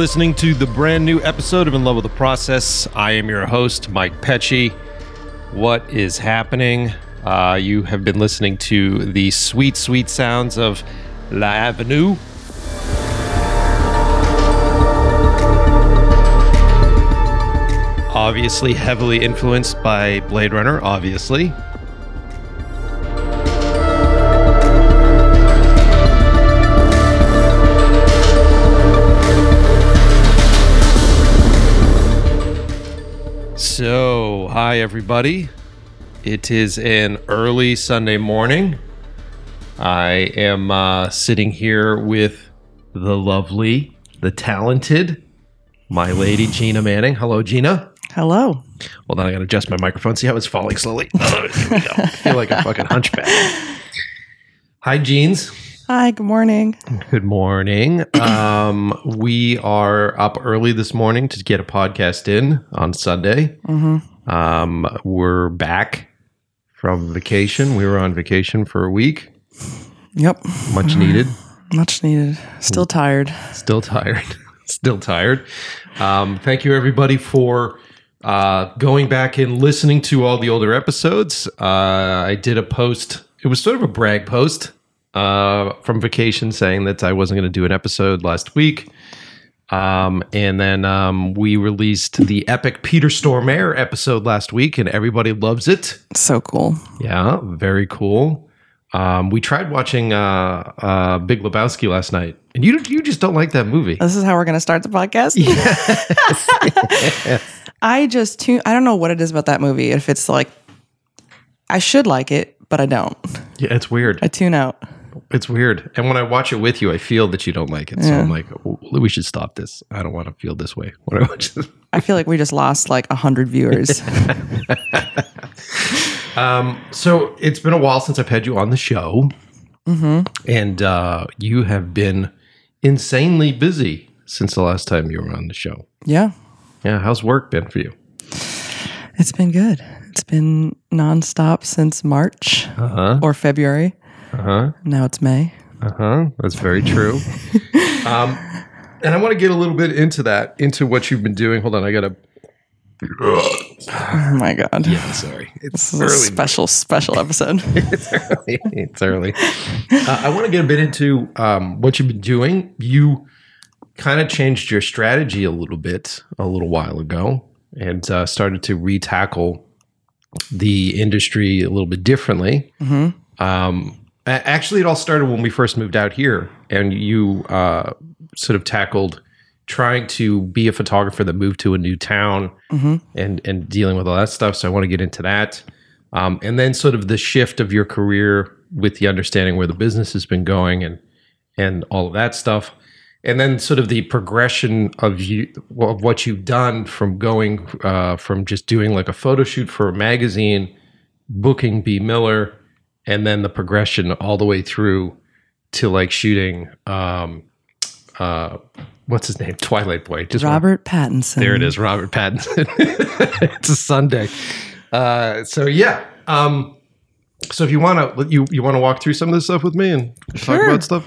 Listening to the brand new episode of In Love with the Process. I am your host, Mike Pecci. What is happening? Uh, you have been listening to the sweet, sweet sounds of La Avenue. Obviously, heavily influenced by Blade Runner, obviously. Hi everybody. It is an early Sunday morning. I am uh, sitting here with the lovely, the talented, my lady Gina Manning. Hello, Gina. Hello. Well, then I got to adjust my microphone. See how it's falling slowly. Oh, here we go. I feel like a fucking hunchback. Hi, Jeans. Hi, good morning. Good morning. Um, we are up early this morning to get a podcast in on Sunday. Um, we're back from vacation. We were on vacation for a week, Yep. much needed. Much needed. Still tired. Still tired. Still tired. Um, thank you, everybody, for uh, going back and listening to all the older episodes. Uh, I did a post. It was sort of a brag post uh, from vacation saying that I wasn't going to do an episode last week. Um, and then um, we released the epic Peter Stormare episode last week, and everybody loves it. So cool. Yeah, very cool. Um, we tried watching uh, uh, Big Lebowski last night, and you you just don't like that movie. This is how we're going to start the podcast. I just tune. I don't know what it is about that movie. If it's like, I should like it, but I don't. Yeah, it's weird. I tune out. It's weird. And when I watch it with you, I feel that you don't like it. So I'm like, "W- we should stop this. I don't want to feel this way when I watch this. I feel like we just lost like a hundred viewers. So it's been a while since I've had you on the show. And uh, you have been insanely busy since the last time you were on the show. yeah, Yeah. How's work been for you? it's been good. It's been nonstop since March Uh huh. or February. Uh huh. Now it's May. Uh huh. That's very true. um, and I want to get a little bit into that, into what you've been doing. Hold on. I got to. Oh my god. Yeah, sorry. It's a special, special episode. it's early. It's early. Uh, I want to get a bit into um, what you've been doing. You kind of changed your strategy a little bit a little while ago and uh, started to retackle the industry a little bit differently. Um, a- actually, it all started when we first moved out here, and you uh, sort of tackled trying to be a photographer that moved to a new town and and dealing with all that stuff. So I want to get into that. Um, and then sort of the shift of your career with the understanding where the business has been going and and all of that stuff. And then sort of the progression of you of what you've done from going uh, from just doing like a photo shoot for a magazine, booking Bea Miller, and then the progression all the way through to like shooting um, uh, what's his name? Twilight Boy. Just Robert Pattinson. there it is, Robert Pattinson. it's a Sunday. Uh, so yeah. Um, so if you want to, you you want to walk through some of this stuff with me and talk about stuff.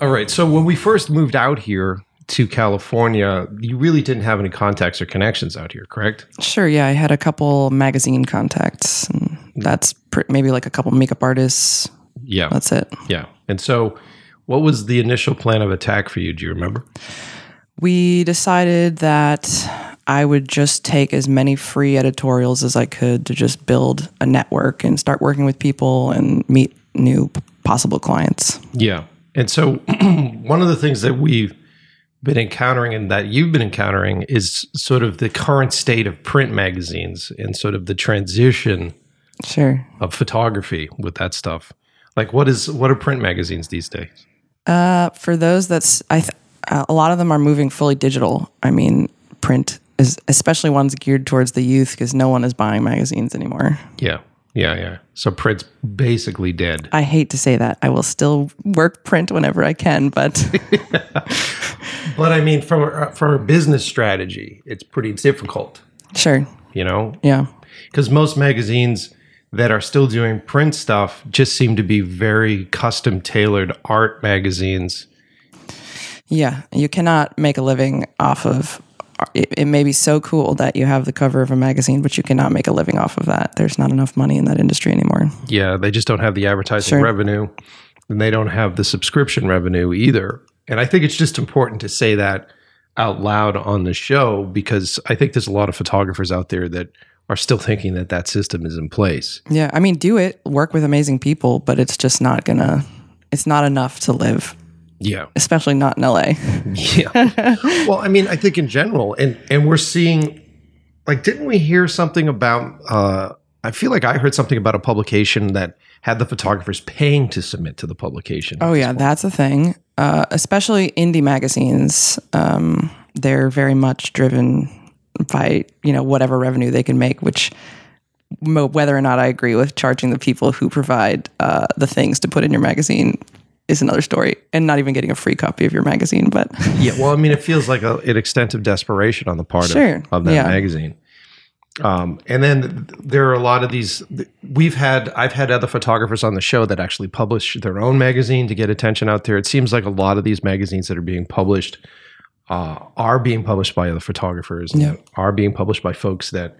All right. So when we first moved out here to California, you really didn't have any contacts or connections out here, correct? Sure, yeah. I had a couple magazine contacts, and that's pr- maybe like a couple makeup artists. Yeah. That's it. yeah. And so, what was the initial plan of attack for you? Do you remember? We decided that I would just take as many free editorials as I could to just build a network and start working with people and meet new possible clients. Yeah. And so one of the things that we've been encountering and that you've been encountering is sort of the current state of print magazines and sort of the transition Sure. of photography with that stuff. Like what is what are print magazines these days? Uh, for those that's I th- a lot of them are moving fully digital. I mean, print is especially ones geared towards the youth because no one is buying magazines anymore. Yeah. Yeah, yeah. So print's basically dead. I hate to say that. I will still work print whenever I can, but But I mean from a, from a business strategy, it's pretty difficult, sure. you know? Yeah. because most magazines that are still doing print stuff just seem to be very custom tailored art magazines Yeah, you cannot make a living off of. It, it may be so cool that you have the cover of a magazine, but you cannot make a living off of that. There's not enough money in that industry anymore. Yeah, they just don't have the advertising Sure. revenue and they don't have the subscription revenue either. And I think it's just important to say that out loud on the show because I think there's a lot of photographers out there that are still thinking that that system is in place. Yeah, I mean, do it, work with amazing people, but it's just not gonna. It's not enough to live, Yeah. especially not in LA. Yeah. well, I mean, I think in general, and and we're seeing, like, didn't we hear something about? uh I feel like I heard something about a publication that had the photographers paying to submit to the publication. Oh yeah, that's a thing. Uh, especially indie magazines, um, they're very much driven by you know whatever revenue they can make. Which whether or not I agree with charging the people who provide uh, the things to put in your magazine is another story, and not even getting a free copy of your magazine. But Yeah, well, I mean, it feels like a, an extent of desperation on the part Sure, of, of that yeah. magazine. Um, and then there are a lot of these. We've had, I've had other photographers on the show that actually publish their own magazine to get attention out there. It seems like a lot of these magazines that are being published uh, are being published by other photographers, and Yeah. are being published by folks that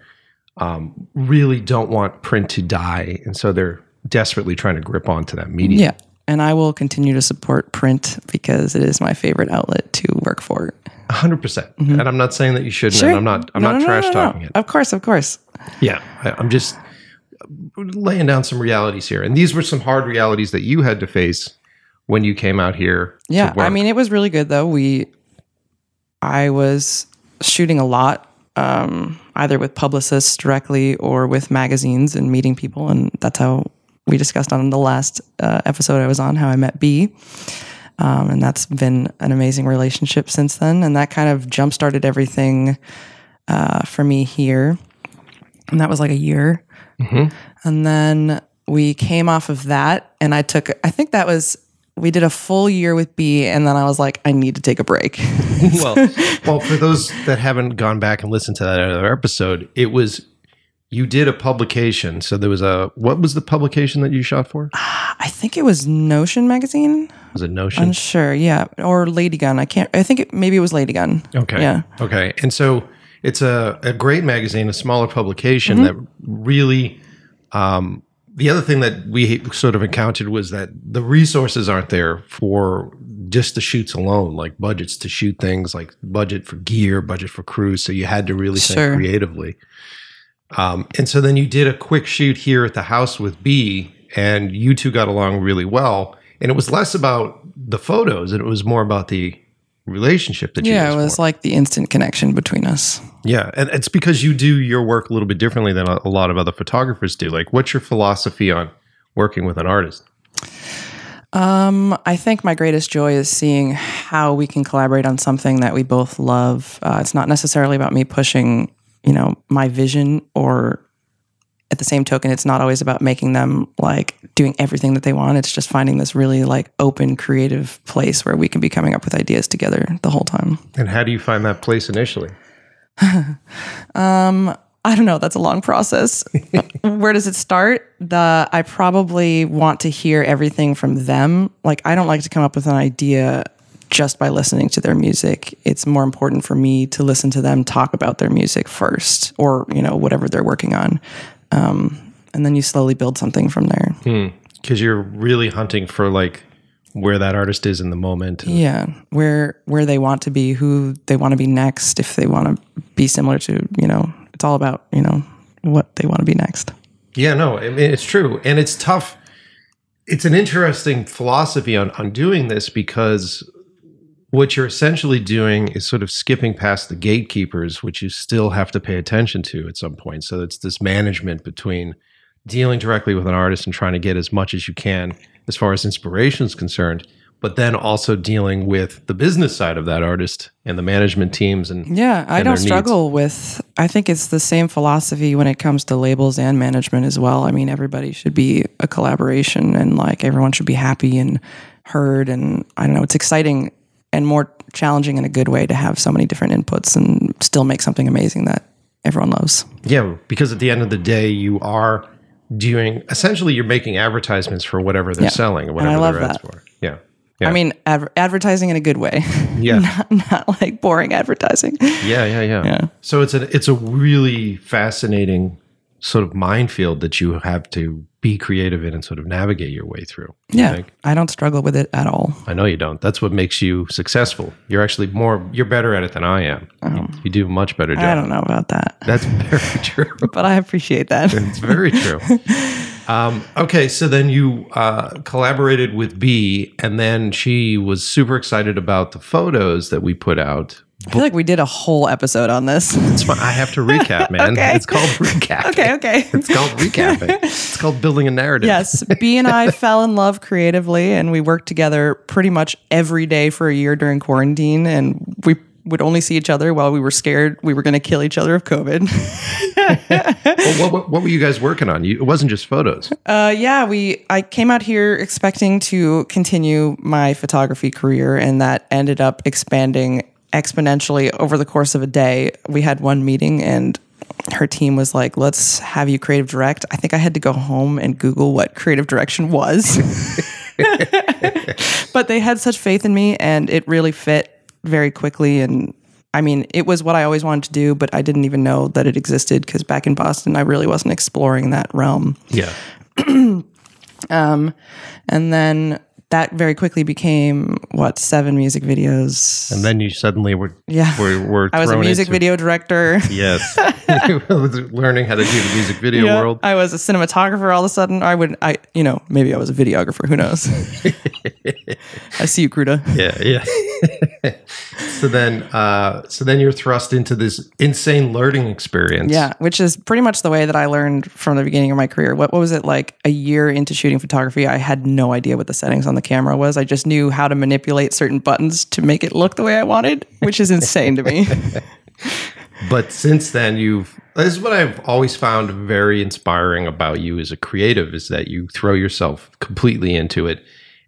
um, really don't want print to die, and so they're desperately trying to grip onto that medium. yeah, and I will continue to support print because it is my favorite outlet to work for. hundred percent. And I'm not saying that you shouldn't. Sure. And I'm not. I'm No, not no, trash no, talking it. Of course, of course. Yeah, I, I'm just laying down some realities here, and these were some hard realities that you had to face when you came out here. to Yeah, I mean, it was really good though. We, I was shooting a lot, um, either with publicists directly or with magazines and meeting people, and that's how we discussed on the last uh, episode I was on how I met Bea. Um, and that's been an amazing relationship since then, and that kind of jump started everything uh, for me here, and that was like a year. And then we came off of that, and I took, I think that was, we did a full year with Bea, and then I was like, I need to take a break. well, well, for those that haven't gone back and listened to that other episode, it was you did a publication. So there was a what was the publication that you shot for? I think it was Notion magazine. Was it Notion? I'm sure. yeah, or Ladygunn. I can't. I think it, maybe it was Ladygunn. Okay. Yeah. Okay. And so it's a, a great magazine, a smaller publication Mm-hmm. that really. Um, the other thing that we sort of encountered was that the resources aren't there for just the shoots alone, like budgets to shoot things, like budget for gear, budget for crews. So you had to really think Sure. creatively. Um, and so then you did a quick shoot here at the house with Bea, and you two got along really well. And it was less about the photos, and it was more about the relationship that you Yeah, it was formed. like the instant connection between us. Yeah, and it's because you do your work a little bit differently than a, a lot of other photographers do. Like, what's your philosophy on working with an artist? Um, I think my greatest joy is seeing how we can collaborate on something that we both love. Uh, it's not necessarily about me pushing, you know, my vision or at the same token, it's not always about making them like doing everything that they want. It's just finding this really like open, creative place where we can be coming up with ideas together the whole time. And how do you find that place initially? Um, I don't know. That's a long process. Where does it start? The I probably want to hear everything from them. Like I don't like to come up with an idea just by listening to their music. It's more important for me to listen to them talk about their music first, or you know whatever they're working on, um, and then you slowly build something from there. Because you're really hunting for like where that artist is in the moment. Yeah, where where they want to be, who they want to be next, if they want to be similar to you know, it's all about you know what they want to be next. Yeah, no, I mean it's true, and it's tough. It's an interesting philosophy on on doing this because what you're essentially doing is sort of skipping past the gatekeepers, which you still have to pay attention to at some point. So it's this management between dealing directly with an artist and trying to get as much as you can as far as inspiration is concerned, but then also dealing with the business side of that artist and the management teams and Yeah, I and don't struggle with. I think it's the same philosophy when it comes to labels and management as well. I mean, everybody should be a collaboration, and like everyone should be happy and heard. And I don't know, it's exciting and more challenging in a good way to have so many different inputs and still make something amazing that everyone loves. Yeah, because at the end of the day, you are doing essentially you're making advertisements for whatever they're Yeah. selling or whatever their ads for. Yeah. I mean, adver- advertising in a good way, Yeah. not, not like boring advertising. Yeah, yeah, yeah. Yeah. So it's a it's a really fascinating sort of minefield that you have to be creative in and sort of navigate your way through. Yeah, think. I don't struggle with it at all. I know you don't. That's what makes you successful. You're actually more you're better at it than I am. You, you do a much better job. Oh. I don't know about that, That's very true. but I appreciate that. It's very true. Um, okay, so then you uh, collaborated with Bea, and then she was super excited about the photos that we put out. I feel like we did a whole episode on this. It's fine. I have to recap, man. Okay. It's called recapping. okay, okay. It's called recapping. It's called building a narrative. Yes, Bea and I fell in love creatively, and we worked together pretty much every day for a year during quarantine. And we would only see each other while we were scared we were going to kill each other of COVID. Well, what, what, what were you guys working on? You, it wasn't just photos. Uh, yeah, we. I came out here expecting to continue my photography career, and that ended up expanding exponentially over the course of a day. We had one meeting, and her team was like, "Let's have you creative direct." I think I had to go home and Google what creative direction was, but they had such faith in me, and it really fit very quickly and. I mean, it was what I always wanted to do, but I didn't even know that it existed because back in Boston, I really wasn't exploring that realm. Yeah. Um, and then that very quickly became what seven music videos. And then you suddenly were Yeah. were, were I was a music into- video director. Yes. Learning how to do the music video Yeah. world. I was a cinematographer all of a sudden. I would, I, you know, maybe I was a videographer. Who knows? I see you, Kruta. Yeah, yeah. so then uh so then you're thrust into this insane learning experience. Yeah, which is pretty much the way that I learned from the beginning of my career. What, what was it like a year into shooting photography? I had no idea what the settings on the camera was. I just knew how to manipulate certain buttons to make it look the way I wanted, which is insane to me. But since then, you've this is what I've always found very inspiring about you as a creative is that you throw yourself completely into it.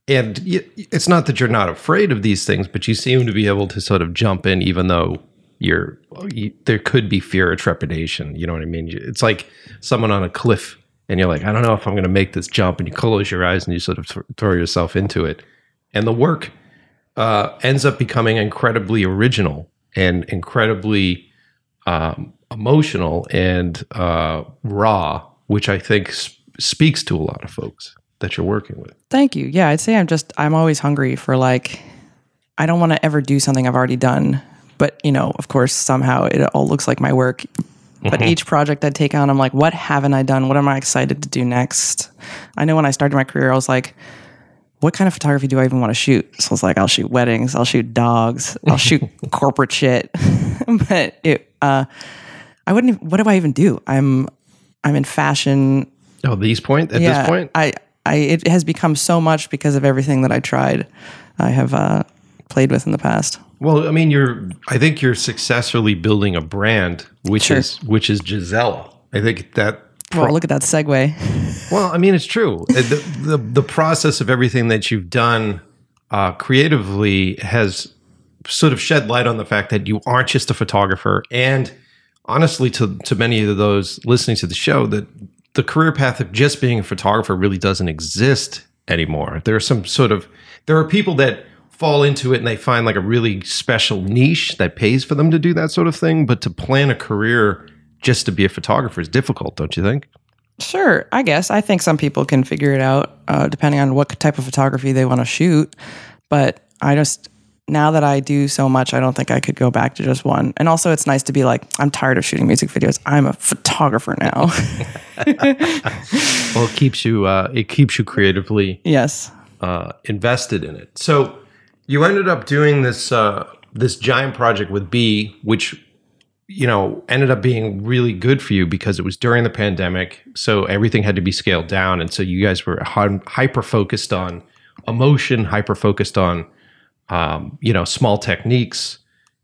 And it's not that you're not afraid of these things, but you seem to be able to sort of jump in, even though you're you, there could be fear or trepidation. You know what I mean? It's like someone on a cliff, and you're like, I don't know if I'm going to make this jump, and you close your eyes and you sort of th- throw yourself into it, and the work uh, ends up becoming incredibly original and incredibly um, emotional and uh, raw, which I think s- speaks to a lot of folks that you're working with. Thank you. Yeah, I'd say I'm just I'm always hungry for like I don't want to ever do something I've already done. But, you know, of course, somehow it all looks like my work. But each project I take on, I'm like, what haven't I done? What am I excited to do next? I know when I started my career, I was like, what kind of photography do I even want to shoot? So I was like, I'll shoot weddings, I'll shoot dogs, I'll shoot corporate shit. but it, uh, I wouldn't. Even, what do I even do? I'm, I'm in fashion Oh, these point at yeah, this point, I, I, it has become so much because of everything that I tried. I have uh, played with in the past. well, I mean, you're. I think you're successfully building a brand, which Sure. is which is Gisela. I think that. Well, look at that segue. Well, I mean, it's true. Uh, the, the the process of everything that you've done uh, creatively has sort of shed light on the fact that you aren't just a photographer, and honestly, to to many of those listening to the show, that the career path of just being a photographer really doesn't exist anymore. There's some sort of there are people that fall into it and they find like a really special niche that pays for them to do that sort of thing, but to plan a career just to be a photographer is difficult, don't you think? Sure, I guess. I think some people can figure it out uh, depending on what type of photography they want to shoot. But I just, now that I do so much, I don't think I could go back to just one. And also, it's nice to be like, I'm tired of shooting music videos. I'm a photographer now. Well, it keeps you uh, it keeps you creatively yes. uh, invested in it. So you ended up doing this uh, this giant project with Bea, which you know ended up being really good for you because it was during the pandemic, so everything had to be scaled down, and so you guys were hyper focused on emotion, hyper focused on um, you know small techniques.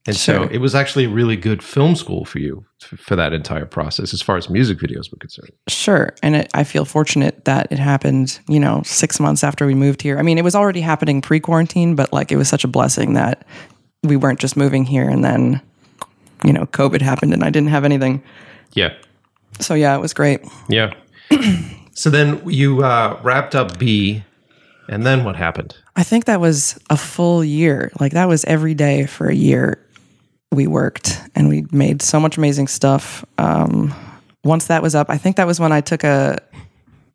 And so it was actually a really good film school for you for that entire process, as far as music videos were concerned. Sure. And it, I feel fortunate that it happened, you know, six months after we moved here. I mean, it was already happening pre quarantine, but like it was such a blessing that we weren't just moving here and then, you know, COVID happened and I didn't have anything. Yeah. So yeah, it was great. Yeah. so then you uh, wrapped up Bea, and then what happened? I think that was a full year. Like that was every day for a year. We worked and we made so much amazing stuff. Um, once that was up, I think that was when I took a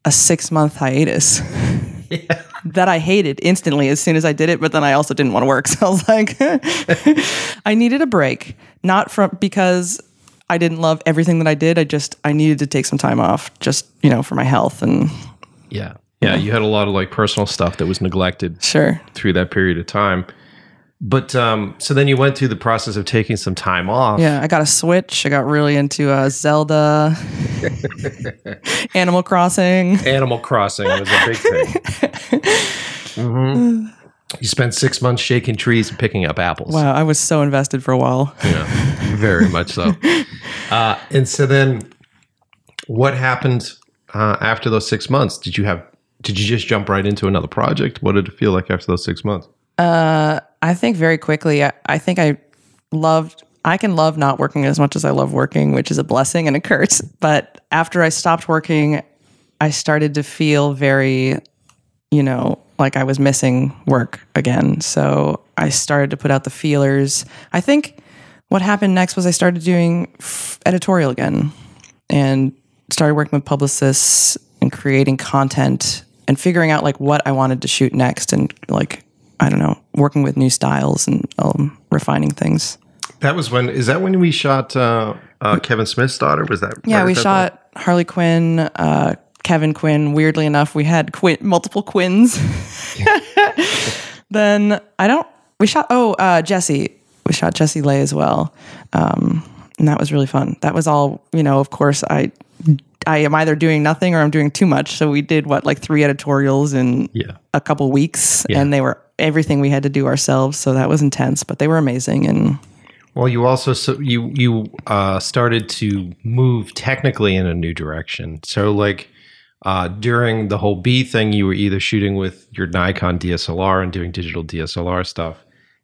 a six month hiatus. that I hated instantly as soon as I did it, but then I also didn't want to work. So I was like, I needed a break, not from because I didn't love everything that I did. I just I needed to take some time off, just you know, for my health and Yeah. Yeah. You had a lot of like personal stuff that was neglected sure. through that period of time. But um, so then you went through the process of taking some time off. Yeah, I got a Switch. I got really into uh, Zelda, Animal Crossing. Animal Crossing was a big thing. hmm You spent six months shaking trees and picking up apples. Wow, I was so invested for a while. Yeah, very much so. Uh, and so then, what happened uh, after those six months? Did you have? Did you just jump right into another project? What did it feel like after those six months? Uh, I think very quickly, I, I think I loved, I can love not working as much as I love working, which is a blessing and a curse. But after I stopped working, I started to feel very, you know, like I was missing work again. So I started to put out the feelers. I think what happened next was I started doing editorial again and started working with publicists and creating content and figuring out like what I wanted to shoot next and like I don't know, working with new styles and um, refining things. That was when. Is that when we shot uh, uh, Kevin Smith's daughter? Was that? Yeah, right we that shot Harley Quinn, uh, Kevin Quinn. Weirdly enough, we had Quinn, multiple Quins. then I don't. We shot oh uh, Jesse. We shot Jesse Lay as well, um, and that was really fun. That was all you know. Of course, I I am either doing nothing or I'm doing too much. So we did what like three editorials in Yeah. a couple weeks, Yeah. and they were everything we had to do ourselves. So that was intense, but they were amazing. And Well, you also so you you uh, started to move technically in a new direction. So like uh, during the whole Bea thing, you were either shooting with your Nikon DSLR and doing digital DSLR stuff.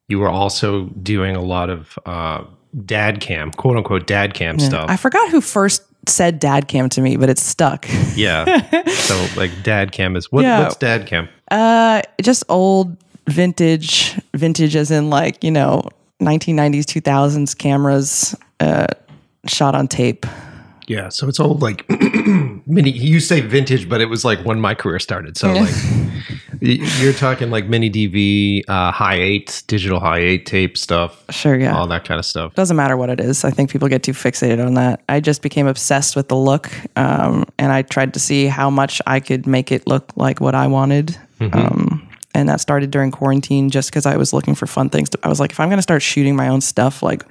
You were also doing a lot of uh, dad cam, quote unquote dad cam stuff. I forgot who first said dad cam to me, but it's stuck. yeah. so like dad cam is what, Yeah. what's dad cam? Uh, just old vintage, vintage as in like, you know, 1990s, 2000s cameras uh, shot on tape. Yeah, so it's old like mini. You say vintage, but it was like when my career started. So like you're talking like mini DV, uh, high eight, digital high eight tape stuff, Sure, yeah. all that kind of stuff. Doesn't matter what it is. I think people get too fixated on that. I just became obsessed with the look, um, and I tried to see how much I could make it look like what I wanted. Um, and that started during quarantine, just because I was looking for fun things. To, I was like, if I'm going to start shooting my own stuff, like,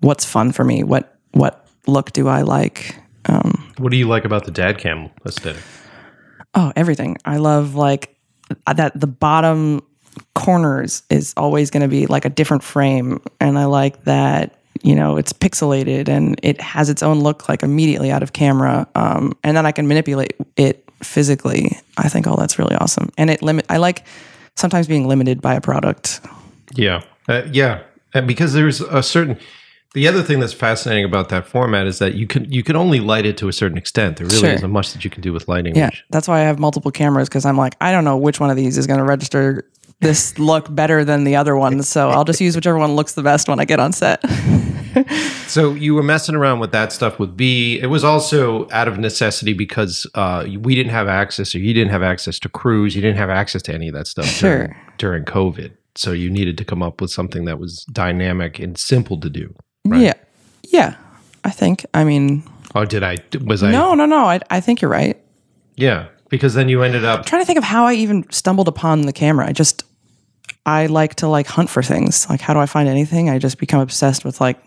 what's fun for me? What what look do I like? Um, What do you like about the dad cam aesthetic? Oh, everything. I love like uh, that the bottom corners is always going to be like a different frame and I like that you know it's pixelated and it has its own look like immediately out of camera um, and then I can manipulate it physically. I think all that's really awesome. And it limit I like sometimes being limited by a product. Yeah, uh, yeah, and because there's a certain. The other thing that's fascinating about that format is that you can you can only light it to a certain extent. There really Sure. isn't much that you can do with lighting. Yeah, which- that's why I have multiple cameras because I'm like, I don't know which one of these is going to register this look better than the other one. So I'll just use whichever one looks the best when I get on set. So you were messing around with that stuff with Bea. It was also out of necessity because uh, we didn't have access, or you didn't have access to crews. You didn't have access to any of that stuff during, during COVID. So you needed to come up with something that was dynamic and simple to do. Yeah. Yeah. I think. I mean, Oh, did I? Was I? no, no, no. I, I think you're right. Yeah, because then you ended up. trying to think of how I even stumbled upon the camera. I just, I like to like hunt for things. Like, how do I find anything? I just become obsessed with like,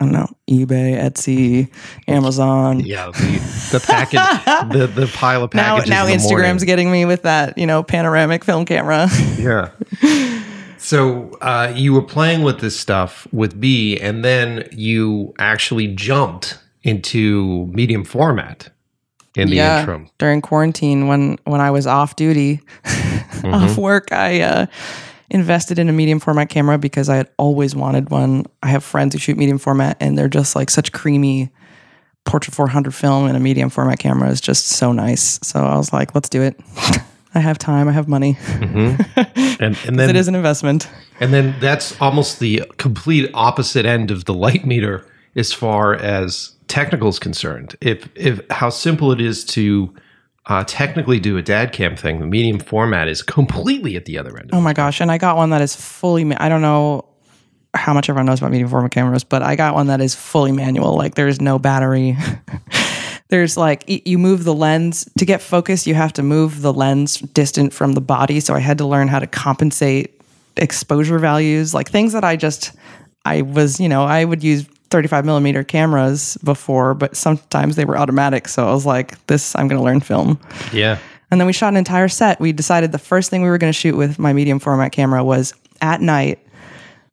I don't know, eBay, Etsy, Amazon. Yeah, the, the package, the the pile of Now, packages. now the Instagram's morning. getting me with that, you know, panoramic film camera. Yeah. So uh, you were playing with this stuff with Bea, and then you actually jumped into medium format in the interim. during quarantine when when I was off duty, Mm-hmm. off work, I uh, invested in a medium format camera because I had always wanted one. I have friends who shoot medium format, and they're just like such creamy portrait 400 film and a medium format camera is just so nice. So I was like, let's do it. I have time. I have money. And and then it is an investment. And then that's almost the complete opposite end of the light meter as far as technical is concerned. If if how simple it is to uh, technically do a dad cam thing, the medium format is completely at the other end. Oh my gosh! And I got one that is fully. Ma- I don't know how much everyone knows about medium format cameras, but I got one that is fully manual. Like there's no battery. there's like you move the lens to get focus. You have to move the lens distant from the body. So I had to learn how to compensate exposure values, like things that I just I was you know I would use 35 millimeter cameras before, but sometimes they were automatic. So I was like, this I'm going to learn film. Yeah. And then we shot an entire set. We decided the first thing we were going to shoot with my medium format camera was at night,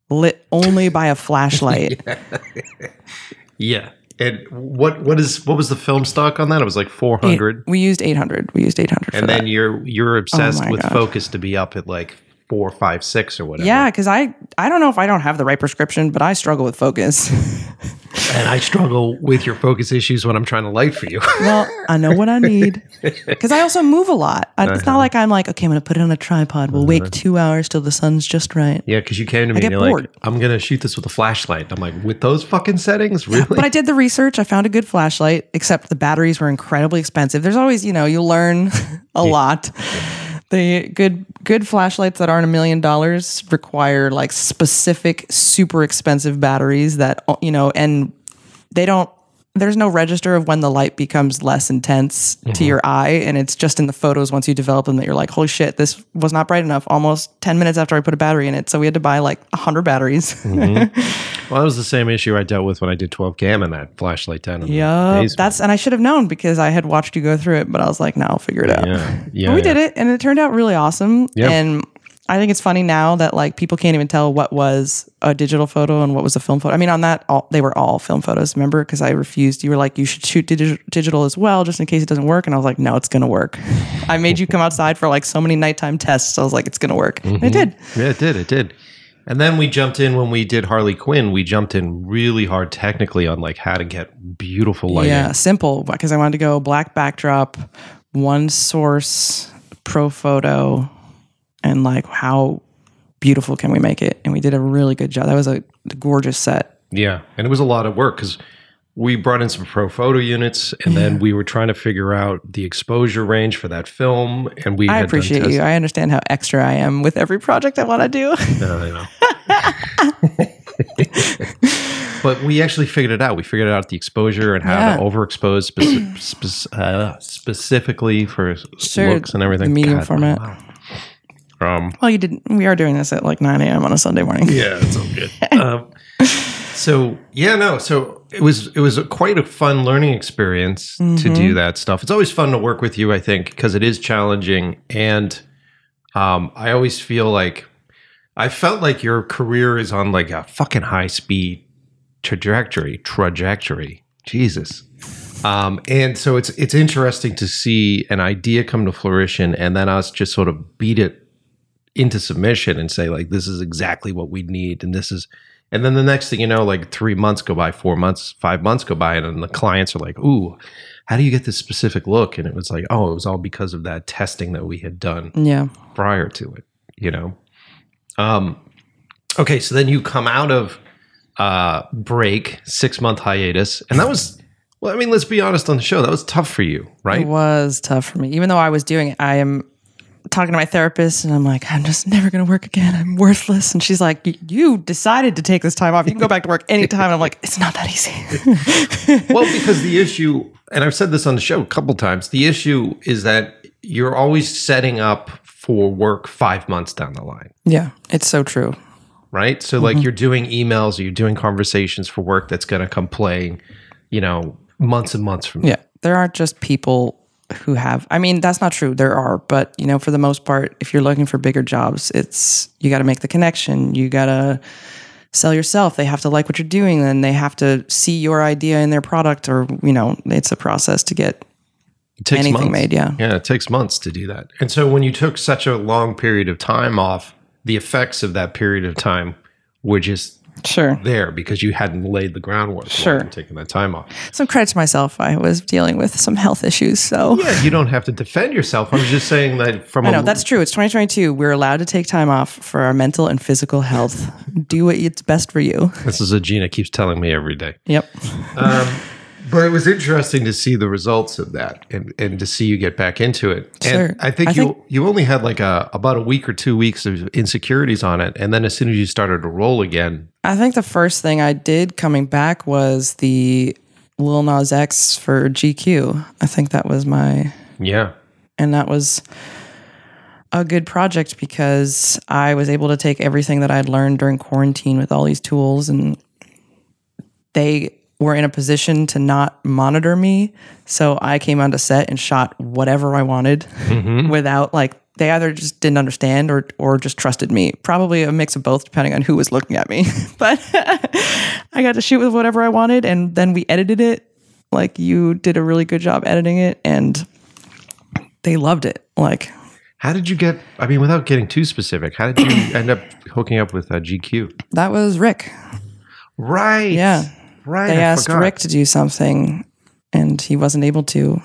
lit only by a flashlight. Yeah. And what what is what was the film stock on that? It was like four hundred. We used 800. We used 800 for And that. then you're you're oh obsessed my with gosh. focus to be up at like four, five, six, or whatever. Yeah, because I I don't know if I don't have the right prescription, but I struggle with focus. And I struggle with your focus issues when I'm trying to light for you. well, I know what I need because I also move a lot. I, It's not uh-huh. like I'm like, okay, I'm going to put it on a tripod. We'll wait uh-huh. two hours till the sun's just right. yeah, because you came to me and you're bored. like, I'm gonna shoot this with a flashlight. I'm like, with those fucking settings, really? But I did the research. I found a good flashlight, except the batteries were incredibly expensive. There's always, you know, you learn a lot. The good good flashlights that aren't a million dollars require like specific super expensive batteries that you know and they don't there's no register of when the light becomes less intense to mm-hmm. your eye and it's just in the photos once you develop them that you're like holy shit this was not bright enough almost 10 minutes after i put a battery in it so we had to buy like 100 batteries mm-hmm. well, that was the same issue I dealt with when I did 12 cam and that flashlight down in Yeah, that's and I should have known because I had watched you go through it, but I was like, no, I'll figure it out. yeah, yeah. But we did it, and it turned out really awesome. Yeah. And I think it's funny now that like people can't even tell what was a digital photo and what was a film photo. I mean, on that, all, they were all film photos. Remember, because I refused. You were like, you should shoot digi- digital as well, just in case it doesn't work. And I was like, no, it's gonna work. I made you come outside for like so many nighttime tests. I was like, it's gonna work. And it mm-hmm. did. Yeah, it did. It did. And then we jumped in when we did Harley Quinn. We jumped in really hard technically on like how to get beautiful lighting. Yeah, simple because I wanted to go black backdrop, one source, Profoto, and like how beautiful can we make it? And we did a really good job. That was a gorgeous set. Yeah, and it was a lot of work because we brought in some Profoto units, and then we were trying to figure out the exposure range for that film. And we I appreciate you. I understand how extra I am with every project I want to do. No, I know. but we actually figured it out. We figured out the exposure and how Yeah. to overexpose speci- spec- uh, specifically for Sure, looks and everything. the medium God, format. wow. Um, well, you didn't. We are doing this at like 9 a.m. on a Sunday morning. yeah, it's all good. um, so yeah, no. So it was it was a, quite a fun learning experience to Mm-hmm. do that stuff. It's always fun to work with you, I think, because it is challenging, and um, I always feel like I felt like your career is on like a fucking high speed trajectory. Trajectory, Jesus. Um, and so it's it's interesting to see an idea come to fruition, and then us just sort of beat it into submission and say like this is exactly what we need and this is and then the next thing you know like three months go by four months five months go by and then the clients are like ooh how do you get this specific look and it was like oh it was all because of that testing that we had done Yeah. prior to it you know um okay so then you come out of uh break six month hiatus and that was well i mean let's be honest on the show that was tough for you right It was tough for me. Even though I was doing it, I am talking to my therapist and I'm like, I'm just never going to work again. I'm worthless. And she's like, You decided to take this time off. You can go back to work anytime. And I'm like, It's not that easy. well, because the issue, and I've said this on the show a couple times, the issue is that you're always setting up for work five months down the line, yeah, it's so true. right? So, like, mm-hmm. you're doing emails or you're doing conversations for work that's going to come playing, you know, months and months from now. Yeah. There aren't just people who have, I mean, that's not true. There are, but you know, for the most part, if you're looking for bigger jobs, it's, you got to make the connection. You got to, sell yourself. They have to like what you're doing and they have to see your idea in their product or, you know, it's a process to get It takes anything months. made. Yeah. Yeah, it takes months to do that. And so, when you took such a long period of time off, the effects of that period of time were just Sure. there because you hadn't laid the groundwork. Sure. taking that time off. Some credit to myself. I was dealing with some health issues, so Yeah, you don't have to defend yourself. I was just saying that from i know that's true. It's 2022. We're allowed to take time off for our mental and physical health. Do what it's best for you. this is what Gina keeps telling me every day. Yep. Um, But it was interesting to see the results of that and, and to see you get back into it. Sure. And I think I you think- you only had like a about a week or two weeks of insecurities on it, and then as soon as you started to roll again, I think the first thing I did coming back was the Lil Nas X for GQ. I think that was my yeah, and that was a good project because I was able to take everything that I'd learned during quarantine with all these tools and they were in a position to not monitor me. So I came onto set and shot whatever I wanted without like they either just didn't understand or or just trusted me. Probably a mix of both depending on who was looking at me. but I got to shoot with whatever I wanted and then we edited it. Like you did a really good job editing it and they loved it. Like how did you get? I mean, without getting too specific, how did you end up hooking up with uh, GQ? that was Rick. Right. Yeah. Right. They I asked forgot. Rick to do something and he wasn't able to.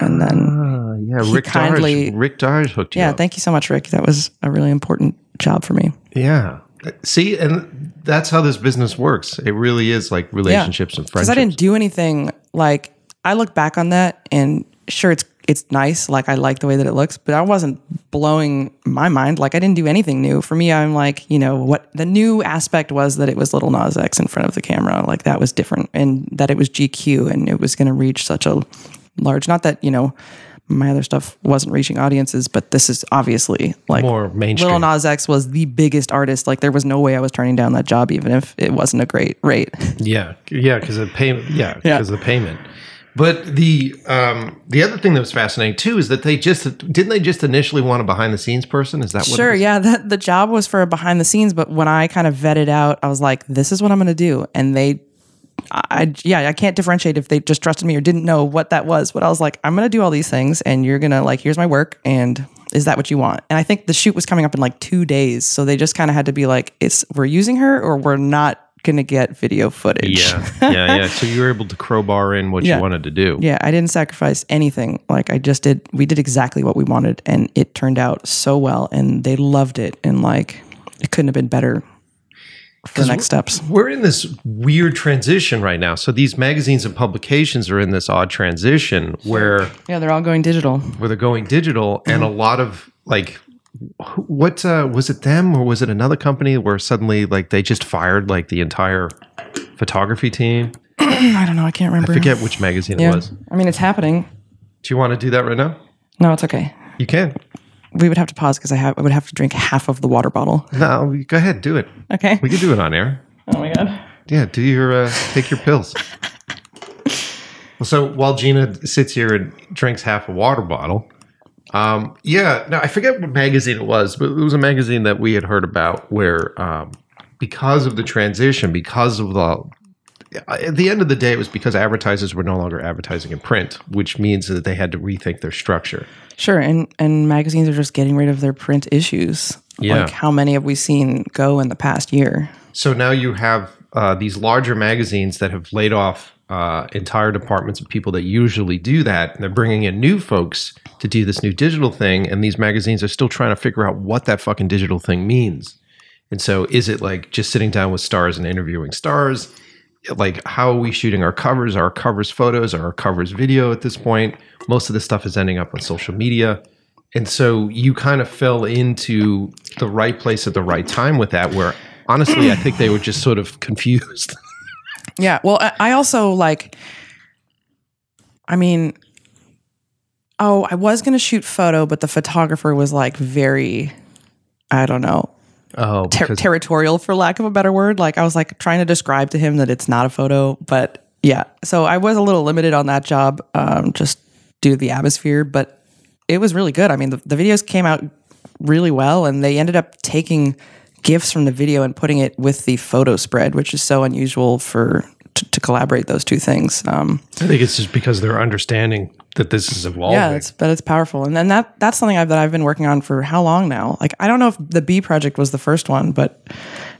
And then Uh, yeah, Rick kindly- Darge. Rick Darge hooked you yeah, up. thank you so much, Rick. That was a really important job for me. yeah. See, and that's how this business works. It really is like relationships and friends. Because. I didn't do anything like I look back on that and sure it's it's nice, like I like the way that it looks, but I wasn't blowing my mind. Like I didn't do anything new. For me, I'm like, you know, what the new aspect was that it was Lil Nas X in front of the camera. Like that was different and that it was GQ and it was gonna reach such a large not that, you know, my other stuff wasn't reaching audiences, but this is obviously like More mainstream. Lil Nas X was the biggest artist. Like there was no way I was turning down that job, even if it wasn't a great rate. Yeah, yeah, because of payment. Yeah, Yeah. because of the payment. But the um, the other thing that was fascinating too is that they just didn't they just initially want a behind the scenes person? Is that what? Sure, yeah. That the job was for a behind the scenes, but when I kind of vetted out, I was like, "This is what I'm going to do," and they, I yeah, I can't differentiate if they just trusted me or didn't know what that was. But I was like, "I'm going to do all these things, and you're gonna like, here's my work, and is that what you want?" And I think the shoot was coming up in like two days, so they just kind of had to be like, "It's we're using her, or we're not going to get video footage." Yeah, yeah, yeah. So you were able to crowbar in what Yeah. you wanted to do. Yeah, I didn't sacrifice anything. Like I just did we did exactly what we wanted and it turned out so well and they loved it and like it couldn't have been better for the next steps. We're in this weird transition right now. So these magazines and publications are in this odd transition where Yeah, they're all going digital. where they're going digital, and a lot of like. What uh, was it? Them or was it another company where suddenly like they just fired like the entire photography team? I don't know, I can't remember. Forget which magazine yeah. it was. I mean, it's happening. Do you want to do that right now? No, it's okay. You can. We would have to pause because I have I would have to drink half of the water bottle. No, go ahead, do it. Okay. We can do it on air. Oh my god. Yeah, do your uh, take your pills. so while Gina sits here and drinks half a water bottle, um, yeah, no, I forget what magazine it was, but it was a magazine that we had heard about where, um, because of the transition, because of the at the end of the day, it was because advertisers were no longer advertising in print, which means that they had to rethink their structure. Sure, and and magazines are just getting rid of their print issues. Yeah. Like how many have we seen go in the past year? So now you have uh, these larger magazines that have laid off uh, entire departments of people that usually do that. And they're bringing in new folks to do this new digital thing. And these magazines are still trying to figure out what that fucking digital thing means. And so is it like just sitting down with stars and interviewing stars? Like, how are we shooting our covers? Are our covers photos? Are our covers video at this point? Most of this stuff is ending up on social media. And so you kind of fell into the right place at the right time with that, where honestly, I think they were just sort of confused. Yeah. Well, I- I also like, I mean, oh, I was going to shoot photo, but the photographer was like very, I don't know, Oh, ter- territorial for lack of a better word. Like I was like trying to describe to him that it's not a photo, but yeah. So I was a little limited on that job, um, just due to the atmosphere, but it was really good. I mean, the, the videos came out really well and they ended up taking gifs from the video and putting it with the photo spread, which is so unusual for to, to collaborate those two things. Um, I think it's just because they're understanding that this is evolving. yeah, it's but it's powerful, and then that that's something I've, that I've been working on for how long now? Like I don't know if the Bea project was the first one, but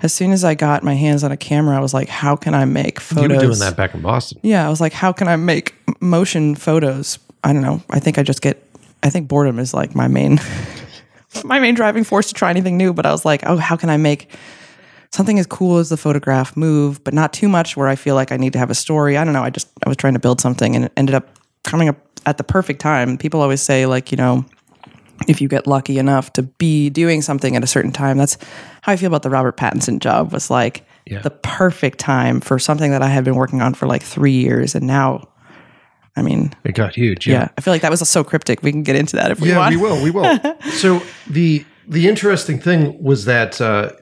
as soon as I got my hands on a camera, I was like, how can I make photos? you were doing that back in Boston. Yeah, I was like, how can I make motion photos? I don't know. I think I just get. I think boredom is like my main, my main driving force to try anything new. But I was like, oh, how can I make something as cool as the photograph move, but not too much where I feel like I need to have a story. I don't know. I just I was trying to build something, and it ended up coming up at the perfect time. People always say like, you know, if you get lucky enough to be doing something at a certain time, that's how I feel about the Robert Pattinson job. Was like Yeah. the perfect time for something that I had been working on for like three years, and now, I mean, It got huge. yeah, I feel like that was so cryptic. We can get into that if we yeah, want. we will. We will. so the the interesting thing was that uh,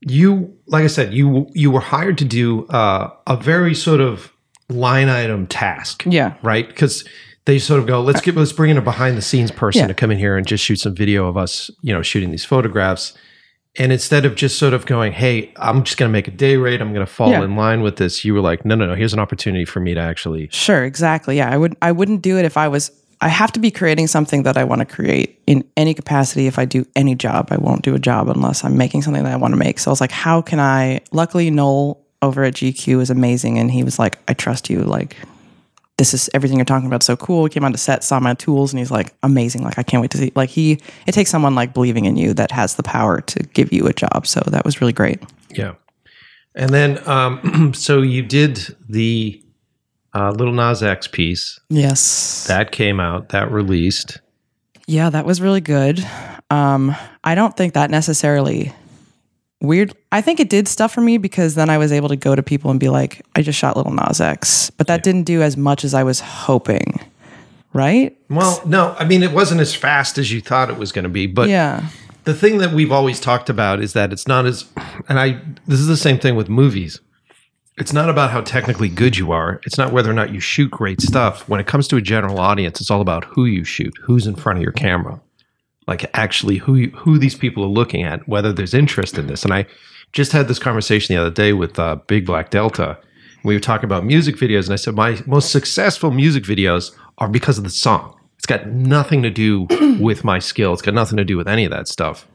you, like I said, you you were hired to do uh, a very sort of line item task. Yeah. Right. Because they sort of go, let's get let's bring in a behind the scenes person Yeah. to come in here and just shoot some video of us, you know, shooting these photographs. And instead of just sort of going, hey, I'm just going to make a day rate, I'm going to fall Yeah. in line with this, you were like, no, no, no, here's an opportunity for me to actually Sure, exactly. Yeah, I would I wouldn't do it if I was I have to be creating something that I want to create in any capacity if I do any job. I won't do a job unless I'm making something that I want to make. So I was like, how can I luckily Noel over at GQ is amazing and he was like, I trust you like this is everything you're talking about so cool. He came on to set, saw my tools, and he's like, amazing. Like I can't wait to see like he it takes someone like believing in you that has the power to give you a job. So that was really great. Yeah. And then, um, so you did the uh, Lil Nas X piece Yes. that came out, that released. Yeah, that was really good. Um, I don't think that necessarily weird. I think it did stuff for me because then I was able to go to people and be like, I just shot Lil Nas X, but that didn't do as much as I was hoping. Right? Well, no, I mean, it wasn't as fast as you thought it was going to be. But Yeah. the thing that we've always talked about is that it's not as, and I, this is the same thing with movies. It's not about how technically good you are. It's not whether or not you shoot great stuff. When it comes to a general audience, it's all about who you shoot, who's in front of your camera, like actually who you, who these people are looking at, whether there's interest in this. And I just had this conversation the other day with uh, Big Black Delta. We were talking about music videos, and I said my most successful music videos are because of the song. It's got nothing to do with my skill. It's got nothing to do with any of that stuff.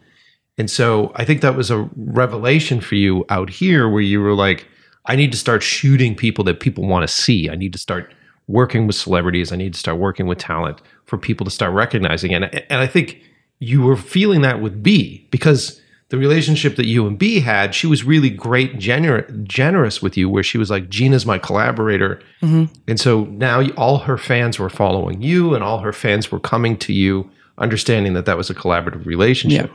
And so I think that was a revelation for you out here where you were like, I need to start shooting people that people want to see. I need to start working with celebrities. I need to start working with talent for people to start recognizing. And, and I think you were feeling that with Bea because the relationship that you and Bea had, she was really great, gener- generous with you, where she was like, Gina's my collaborator. And so now all her fans were following you and all her fans were coming to you, understanding that that was a collaborative relationship.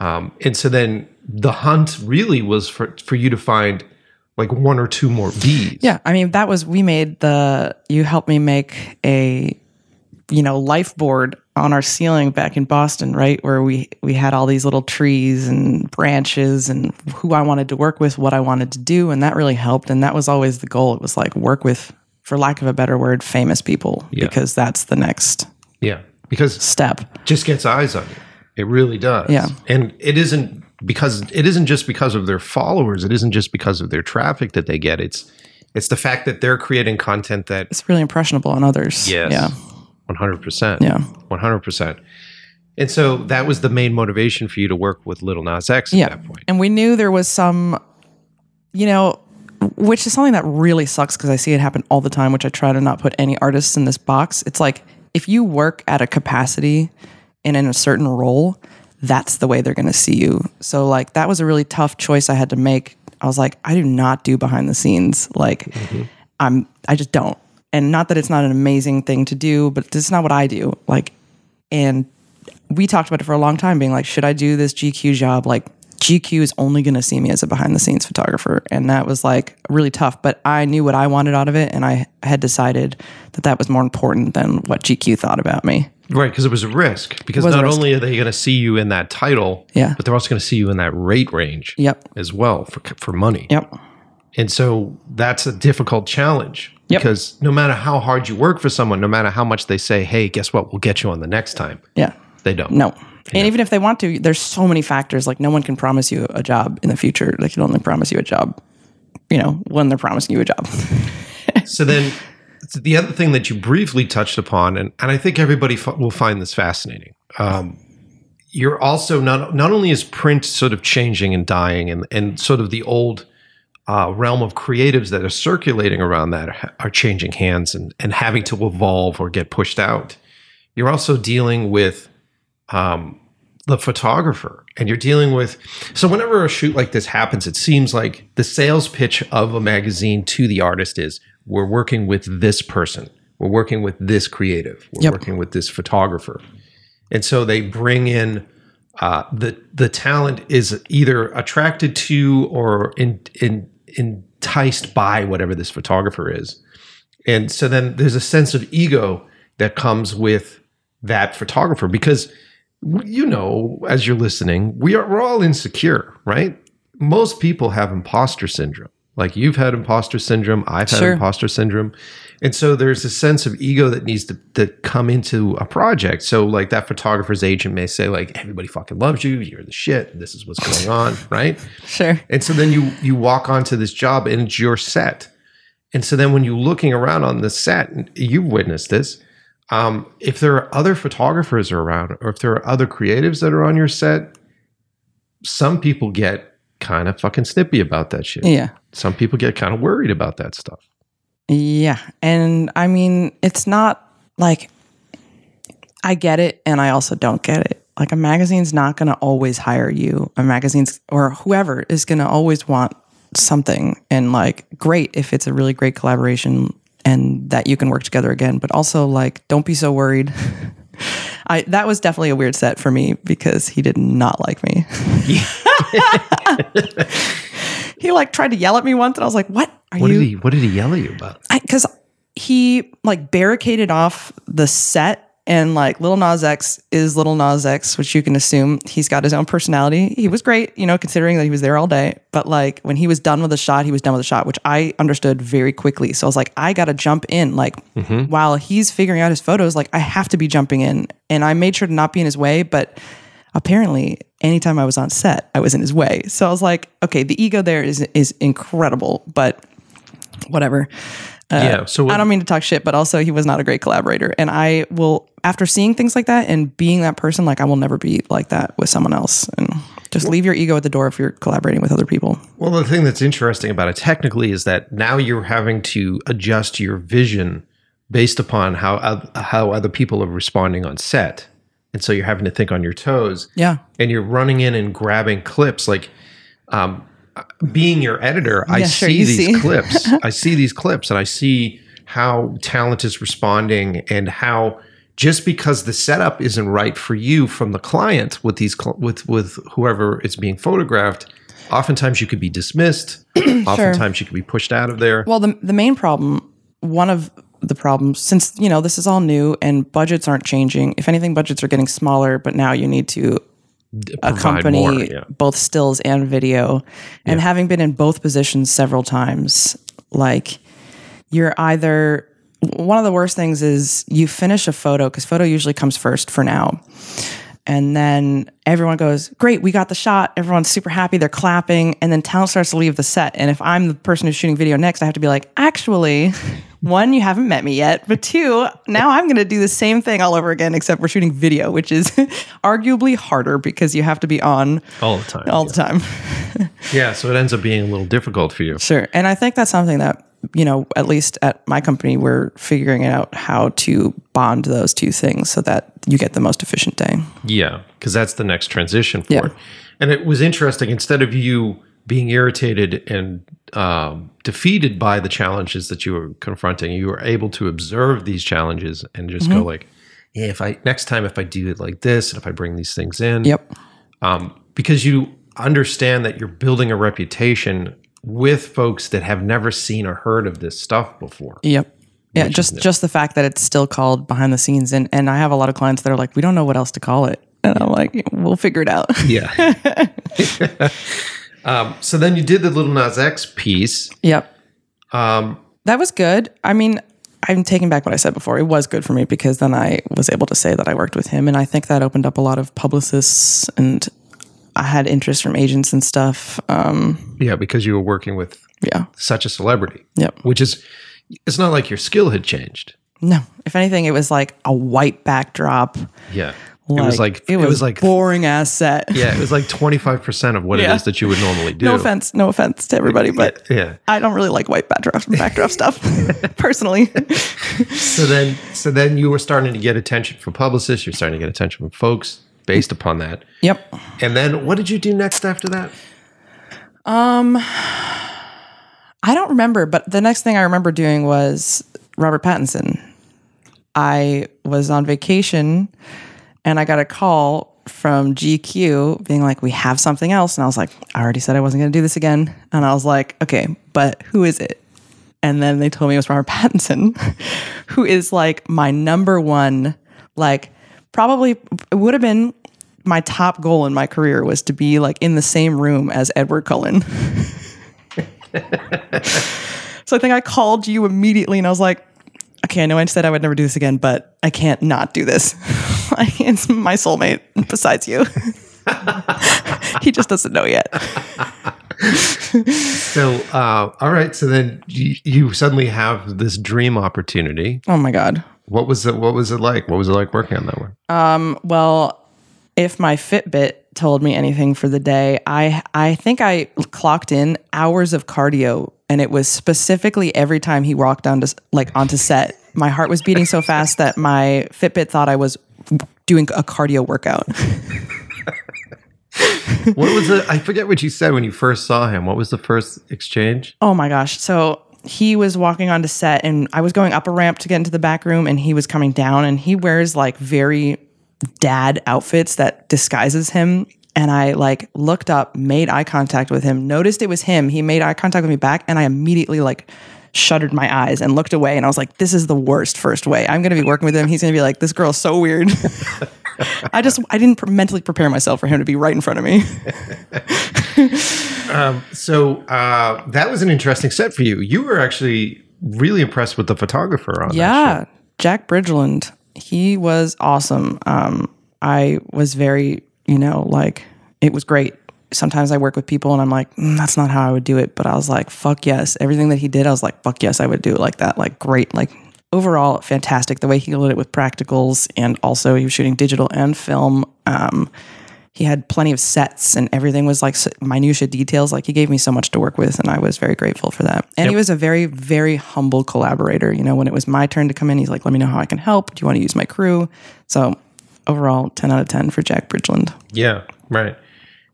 Um, and so then the hunt really was for, for you to find like one or two more bees. Yeah. I mean, that was, we made the, you helped me make a, you know, life board on our ceiling back in Boston, right? Where we, we had all these little trees and branches and who I wanted to work with, what I wanted to do. And that really helped. And that was always the goal. It was like work with, for lack of a better word, famous people, Yeah. because that's the next Yeah. Because step. just gets eyes on you. It really does. Yeah. And it isn't because it isn't just because of their followers. It isn't just because of their traffic that they get. It's it's the fact that they're creating content that It's really impressionable on others. yes, Yeah. One hundred percent, Yeah. one hundred percent. And so that was the main motivation for you to work with Lil Nas X at Yeah. that point. And we knew there was some, you know, which is something that really sucks because I see it happen all the time, which I try to not put any artists in this box. It's like if you work at a capacity and in a certain role, that's the way they're going to see you. So, like, that was a really tough choice I had to make. I was like, I do not do behind the scenes. Like, mm-hmm. I'm, I just don't. And not that it's not an amazing thing to do, but this is not what I do. Like, and we talked about it for a long time being like should i do this gq job like gq is only going to see me as a behind the scenes photographer and that was like really tough but i knew what i wanted out of it and i had decided that that was more important than what gq thought about me Right, because it was a risk. Because not risk. only are they going to see you in that title, Yeah. but they're also going to see you in that rate range yep as well for for money. yep And so that's a difficult challenge Yep. because no matter how hard you work for someone, no matter how much they say, "Hey, guess what? We'll get you on the next time," yeah they don't. no and even if they want to there's so many factors like no one can promise you a job in the future they can only promise you a job you know, when they're promising you a job. so then the other thing that you briefly touched upon, and, and I think everybody f- will find this fascinating. Um, you're also not not only is print sort of changing and dying, and and sort of the old uh, realm of creatives that are circulating around that are changing hands and and having to evolve or get pushed out. You're also dealing with um, the photographer, and you're dealing with. So whenever a shoot like this happens, it seems like the sales pitch of a magazine to the artist is we're working with this person. We're working with this creative. We're Yep. working with this photographer. And so they bring in uh, the the talent is either attracted to or in, in, enticed by whatever this photographer is. And so then there's a sense of ego that comes with that photographer because you know, as you're listening, we are we're all insecure, right? Most people have imposter syndrome. Like you've had imposter syndrome, I've had Sure. imposter syndrome. And so there's a sense of ego that needs to, to come into a project. So like that photographer's agent may say, like, everybody fucking loves you, you're the shit, this is what's going on, right? Sure. And so then you you walk onto this job and it's your set. And so then when you're looking around on the set, you've witnessed this, um, if there are other photographers around or if there are other creatives that are on your set, some people get kind of fucking snippy about that shit. Yeah. Some people get kind of worried about that stuff. Yeah. And I mean, it's not like I get it and I also don't get it. Like a magazine's not going to always hire you. A magazine's or whoever is going to always want something and like great if it's a really great collaboration and that you can work together again, but also like don't be so worried. I that was definitely a weird set for me because he did not like me. he like tried to yell at me once and I was like, "What are What you did he what did he yell at you about? because he like barricaded off the set and like Lil Nas X is Lil Nas X, which you can assume he's got his own personality. He was great, you know, considering that he was there all day. But like when he was done with the shot, he was done with the shot, which I understood very quickly. So I was like, I got to jump in. Like mm-hmm. while he's figuring out his photos, like I have to be jumping in. And I made sure to not be in his way. But apparently, anytime I was on set, I was in his way. So I was like, okay, the ego there is is incredible, but whatever. Uh, yeah. So I don't mean to talk shit, but also he was not a great collaborator. And I will, after seeing things like that and being that person, like I will never be like that with someone else. And just leave your ego at the door if you're collaborating with other people. Well, the thing that's interesting about it technically is that now you're having to adjust your vision based upon how how other people are responding on set, and so you're having to think on your toes. Yeah. and you're running in and grabbing clips. Like, um, being your editor, I sure, see these see. clips. I see these clips, and I see how talent is responding, and how just because the setup isn't right for you from the client with these cl- with with whoever is being photographed, oftentimes you could be dismissed. oftentimes you could be pushed out of there. Well, the, the main problem, one of the problems, since, you know, this is all new and budgets aren't changing. If anything, budgets are getting smaller, but now you need to Provide accompany more, yeah. both stills and video. And having been in both positions several times, like you're either one of the worst things is you finish a photo because photo usually comes first for now. And then everyone goes, Great, we got the shot. Everyone's super happy. They're clapping. And then talent starts to leave the set. And if I'm the person who's shooting video next, I have to be like, Actually, one, you haven't met me yet. But two, now I'm going to do the same thing all over again, except we're shooting video, which is arguably harder because you have to be on all the time. all the time. yeah, so it ends up being a little difficult for you. Sure. And I think that's something that, you know, at least at my company, we're figuring out how to bond those two things so that you get the most efficient day. Yeah, because that's the next transition for Yeah. it. And it was interesting. Instead of you being irritated and um, defeated by the challenges that you were confronting, you were able to observe these challenges and just Mm-hmm. go like, "Yeah, if I next time if I do it like this, and if I bring these things in, Yep. um, because you understand that you're building a reputation with folks that have never seen or heard of this stuff before. Yep. Yeah, just just the fact that it's still called behind the scenes, and and I have a lot of clients that are like, we don't know what else to call it, and I'm like, we'll figure it out. Yeah. um, so then you did the Lil Nas X piece. yep, Um, that was good. I mean, I'm taking back what I said before. It was good for me because then I was able to say that I worked with him, and I think that opened up a lot of publicists, and I had interest from agents and stuff. Um, Yeah, because you were working with Yeah. such a celebrity. Yep. Which is, it's not like your skill had changed. No. If anything, it was like a white backdrop. Yeah. it was like, it was, like a boring ass set. yeah, it was like 25% of what Yeah. it is that you would normally do. No offense, no offense to everybody, but Yeah. I don't really like white backdrop backdrop stuff personally. So then, so then you were starting to get attention from publicists. You're starting to get attention from folks based upon that. yep. And then what did you do next after that? Um, I don't remember, but the next thing I remember doing was Robert Pattinson. I was on vacation and I got a call from GQ being like, We have something else. And I was like, I already said I wasn't going to do this again. And I was like, Okay, but who is it? And then they told me it was Robert Pattinson, who is like my number one, like, probably it would have been my top goal in my career was to be like in the same room as Edward Cullen. So I think I called you immediately and I was like, okay, I know I said I would never do this again, but I can't not do this. It's my soulmate besides you. he just doesn't know yet. So, uh, all right. So then you, you suddenly have this dream opportunity. Oh my God. What was it? What was it like? What was it like working on that one? Um, well, if my Fitbit told me anything for the day, I I think I clocked in hours of cardio, and it was specifically every time he walked onto like onto set. My heart was beating so fast that my Fitbit thought I was doing a cardio workout. what was it? I forget what you said when you first saw him. What was the first exchange? Oh my gosh. So he was walking onto set and I was going up a ramp to get into the back room and he was coming down and he wears like very dad outfits that disguises him. And I like looked up, made eye contact with him, noticed it was him. He made eye contact with me back and I immediately like shuttered my eyes and looked away and I was like, this is the worst first way. I'm going to be working with him. He's going to be like, this girl's so weird. I just, I didn't mentally prepare myself for him to be right in front of me. So uh, that was an interesting set for you. You were actually really impressed with the photographer on Yeah, Jack Bridgland. He was awesome. Um, I was very, you know, like it was great. Sometimes I work with people and I'm like, "Mm, that's not how I would do it. But I was like, fuck yes. Everything that he did, I was like, fuck yes, I would do it like that. Like, great. Like, overall, fantastic. The way he did it with practicals and also he was shooting digital and film. Um, he had plenty of sets and everything was like minutia details. Like he gave me so much to work with, and I was very grateful for that. And he was a very, very humble collaborator. You know, when it was my turn to come in, he's like, "Let me know how I can help. Do you want to use my crew?" So overall, ten out of ten for Jack Bridgland. Yeah, right.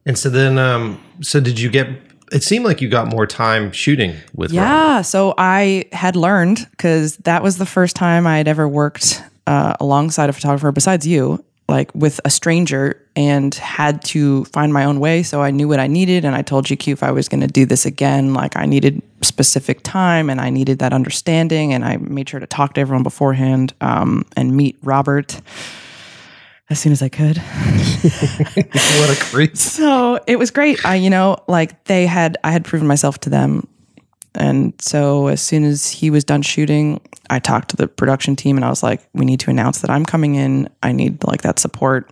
And so then, um, so did you get? It seemed like you got more time shooting with. Robert. Yeah. So I had learned because that was the first time I had ever worked uh, alongside a photographer besides you, like with a stranger, and had to find my own way. So I knew what I needed, and I told GQ if I was going to do this again, like I needed specific time and I needed that understanding, and I made sure to talk to everyone beforehand um, and meet Robert as soon as I could. what a creep. So it was great. I, you know, like they had, I had proven myself to them. And so as soon as he was done shooting, I talked to the production team and I was like, we need to announce that I'm coming in. I need like that support.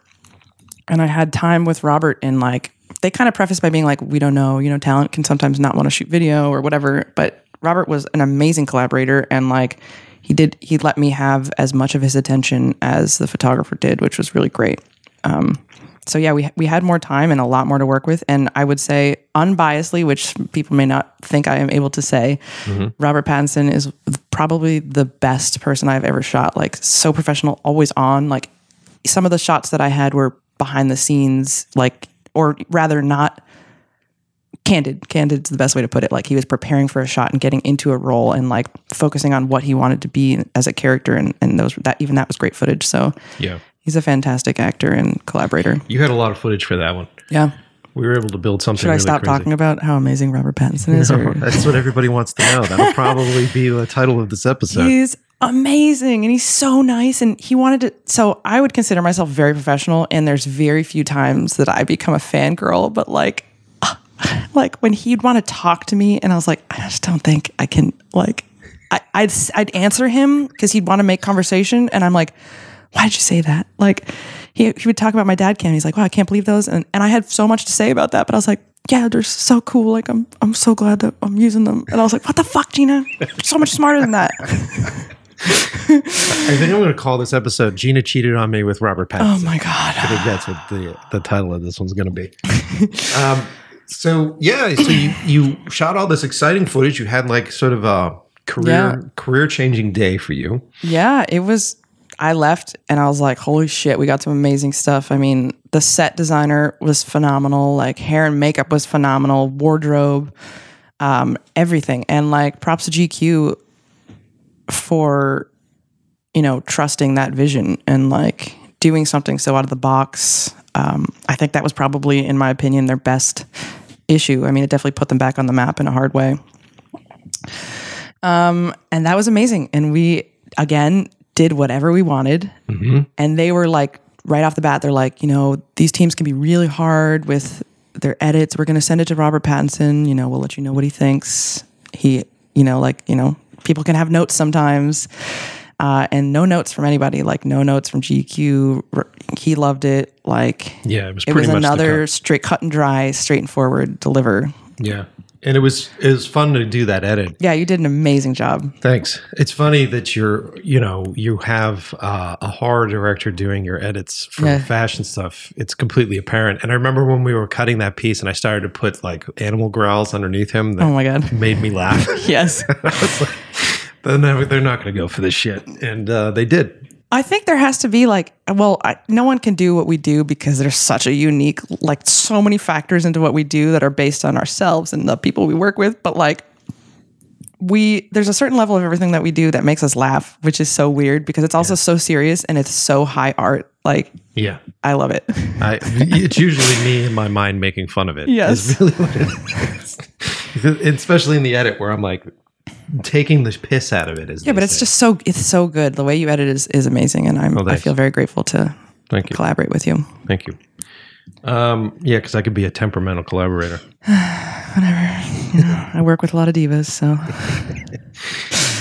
And I had time with Robert and like, they kind of prefaced by being like, we don't know, you know, talent can sometimes not want to shoot video or whatever. But Robert was an amazing collaborator and like, he did, he let me have as much of his attention as the photographer did, which was really great um, so yeah, we we had more time and a lot more to work with, and I would say unbiasedly, which people may not think I am able to say, mm-hmm. Robert Pattinson is probably the best person I've ever shot. Like so professional, always on. Like some of the shots that I had were behind the scenes, like or rather not candid. Candid is the best way to put it. Like he was preparing for a shot and getting into a role and like focusing on what he wanted to be as a character, and and those that even that was great footage. So Yeah, he's a fantastic actor and collaborator. you had a lot of footage for that one. Yeah. We were able to build something. Should I really stop crazy. talking about how amazing Robert Pattinson is? Or? That's what everybody wants to know. That'll probably be the title of this episode. He's amazing and he's so nice. And he wanted to. So I would consider myself very professional, and there's very few times that I become a fangirl, but like, like when he'd want to talk to me, and I was like, I just don't think I can, like, I, I'd, I'd answer him because he'd want to make conversation, and I'm like, why did you say that? Like, he, he would talk about my dad cam. He's like, wow, I can't believe those. And, and I had so much to say about that, but I was like, yeah, they're so cool. Like I'm, I'm so glad that I'm using them. And I was like, what the fuck, Gina? You're so much smarter than that. I think I'm going to call this episode "Gina cheated on me with Robert Pattinson." Oh my God. I think that's what the the title of this one's going to be. um, so yeah, so you you shot all this exciting footage. You had like sort of a career Yeah. career changing day for you. Yeah, it was. I left and I was like, holy shit, we got some amazing stuff. I mean, the set designer was phenomenal. Like, hair and makeup was phenomenal, wardrobe, um, everything. And like, props to GQ for, you know, trusting that vision and like doing something so out of the box. Um, I think that was probably, in my opinion, their best issue. I mean, it definitely put them back on the map in a hard way um, and that was amazing. And we again did whatever we wanted, mm-hmm. and they were like right off the bat, they're like, you know, these teams can be really hard with their edits. We're going to send it to Robert Pattinson. You know, we'll let you know what he thinks. He, you know, like you know, people can have notes sometimes. Uh, and no notes from anybody, like no notes from GQ. He loved it. Like Yeah, it was it was another cut. straight cut and dry, straight and forward deliver. Yeah, and it was it was fun to do that edit. Yeah, you did an amazing job. Thanks. It's funny that you're, you know, you have uh, a horror director doing your edits for Yeah. fashion stuff. It's completely apparent. And I remember when we were cutting that piece and I started to put like animal growls underneath him that Oh my god. made me laugh. Yes. they're not, they're not going to go for this shit. And uh, they did. I think there has to be like, well, I, no one can do what we do because there's such a unique, like, so many factors into what we do that are based on ourselves and the people we work with. But like, we there's a certain level of everything that we do that makes us laugh, which is so weird because it's also so serious and it's so high art. Like, Yeah. I love it. I, it's usually me in my mind making fun of it. Yes. Is really what it is. Especially in the edit where I'm like taking the piss out of it, is it. As Yeah, but it's just so it's so good. The way you edit is is amazing, and I'm I feel very grateful to Thank you. collaborate with you. Thank you. Um, yeah, because I could be a temperamental collaborator. Whatever. I work with a lot of divas, so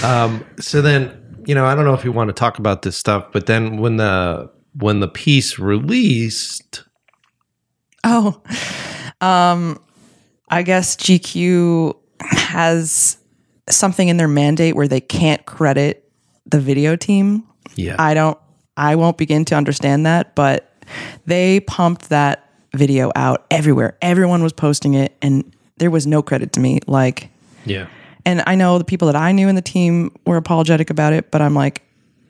Um, so then, you know, I don't know if you want to talk about this stuff, but then when the when the piece released, Oh, um, I guess GQ has something in their mandate where they can't credit the video team. yeah, I don't, I won't begin to understand that, but they pumped that video out everywhere. Everyone was posting it, and there was no credit to me. Like, yeah, and I know the people that I knew in the team were apologetic about it, but I'm like,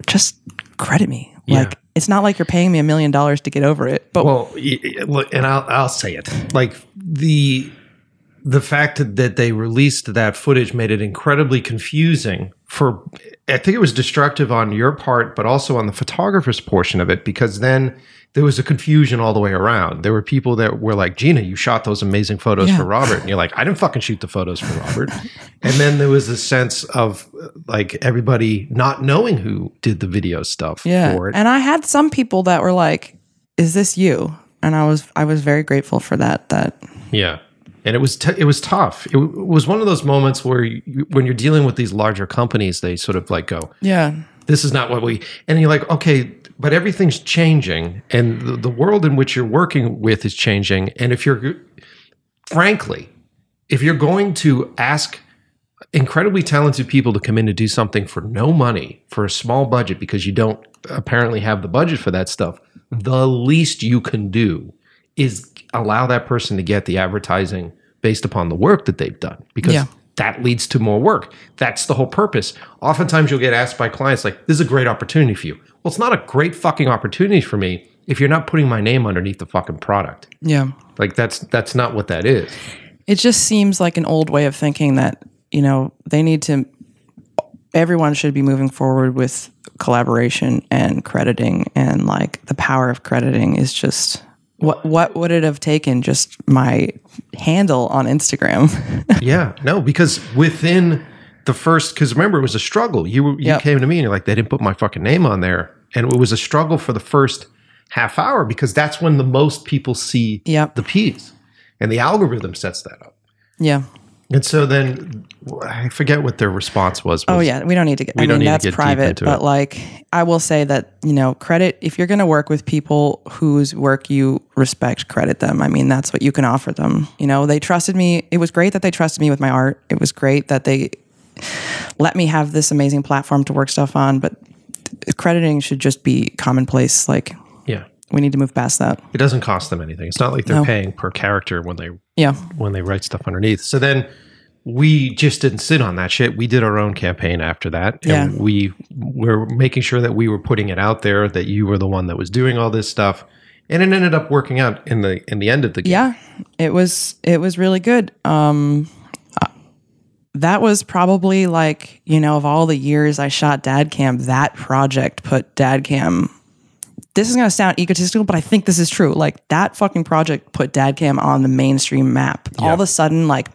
just credit me. Yeah. Like, it's not like you're paying me a million dollars to get over it. But Well, y- y- look, and I'll I'll say it like the the fact that they released that footage made it incredibly confusing for I think it was destructive on your part, but also on the photographer's portion of it because then there was a confusion all the way around. There were people that were like, Gina, you shot those amazing photos Yeah. for Robert. And you're like, I didn't fucking shoot the photos for Robert. and then there was a sense of like everybody not knowing who did the video stuff Yeah. for it. And I had some people that were like, "Is this you?" And I was I was very grateful for that. That Yeah, and it was t- it was tough. It, w- was one of those moments where you, when you're dealing with these larger companies, they sort of like go, yeah, "This is not what we," and you're like, "Okay." But everything's changing, and the, the world in which you're working with is changing. And if you're, frankly, if you're going to ask incredibly talented people to come in to do something for no money for a small budget because you don't apparently have the budget for that stuff, the least you can do is allow that person to get the advertising based upon the work that they've done because Yeah. that leads to more work. That's the whole purpose. Oftentimes you'll get asked by clients like, "This is a great opportunity for you." Well, it's not a great fucking opportunity for me if you're not putting my name underneath the fucking product. yeah. Like that's that's not what that is. It just seems like an old way of thinking that you know they need to. Everyone should be moving forward with collaboration and crediting, and like the power of crediting is just. What what would it have taken just my handle on Instagram? Yeah, no, because within the first, because remember it was a struggle. You you Yep. came to me and you're like, they didn't put my fucking name on there, and it was a struggle for the first half hour because that's when the most people see Yep. the piece, and the algorithm sets that up. yeah. And so then I forget what their response was. Oh yeah, we don't need to get. We I don't mean, need to that's private. But it. like, I will say that you know, credit if you're going to work with people whose work you respect, credit them. I mean, that's what you can offer them. You know, they trusted me. It was great that they trusted me with my art. It was great that they let me have this amazing platform to work stuff on. But crediting should just be commonplace. Like, Yeah. We need to move past that. It doesn't cost them anything. It's not like they're No. paying per character when they Yeah. when they write stuff underneath. So then we just didn't sit on that shit. We did our own campaign after that. And Yeah. we were making sure that we were putting it out there, that you were the one that was doing all this stuff. And it ended up working out in the in the end of the game. Yeah, it was it was really good. Um uh, that was probably like, you know, of all the years I shot Dad Cam, that project put Dad Cam this is going to sound egotistical, but I think this is true. Like that fucking project put Dadcam on the mainstream map. All of a sudden like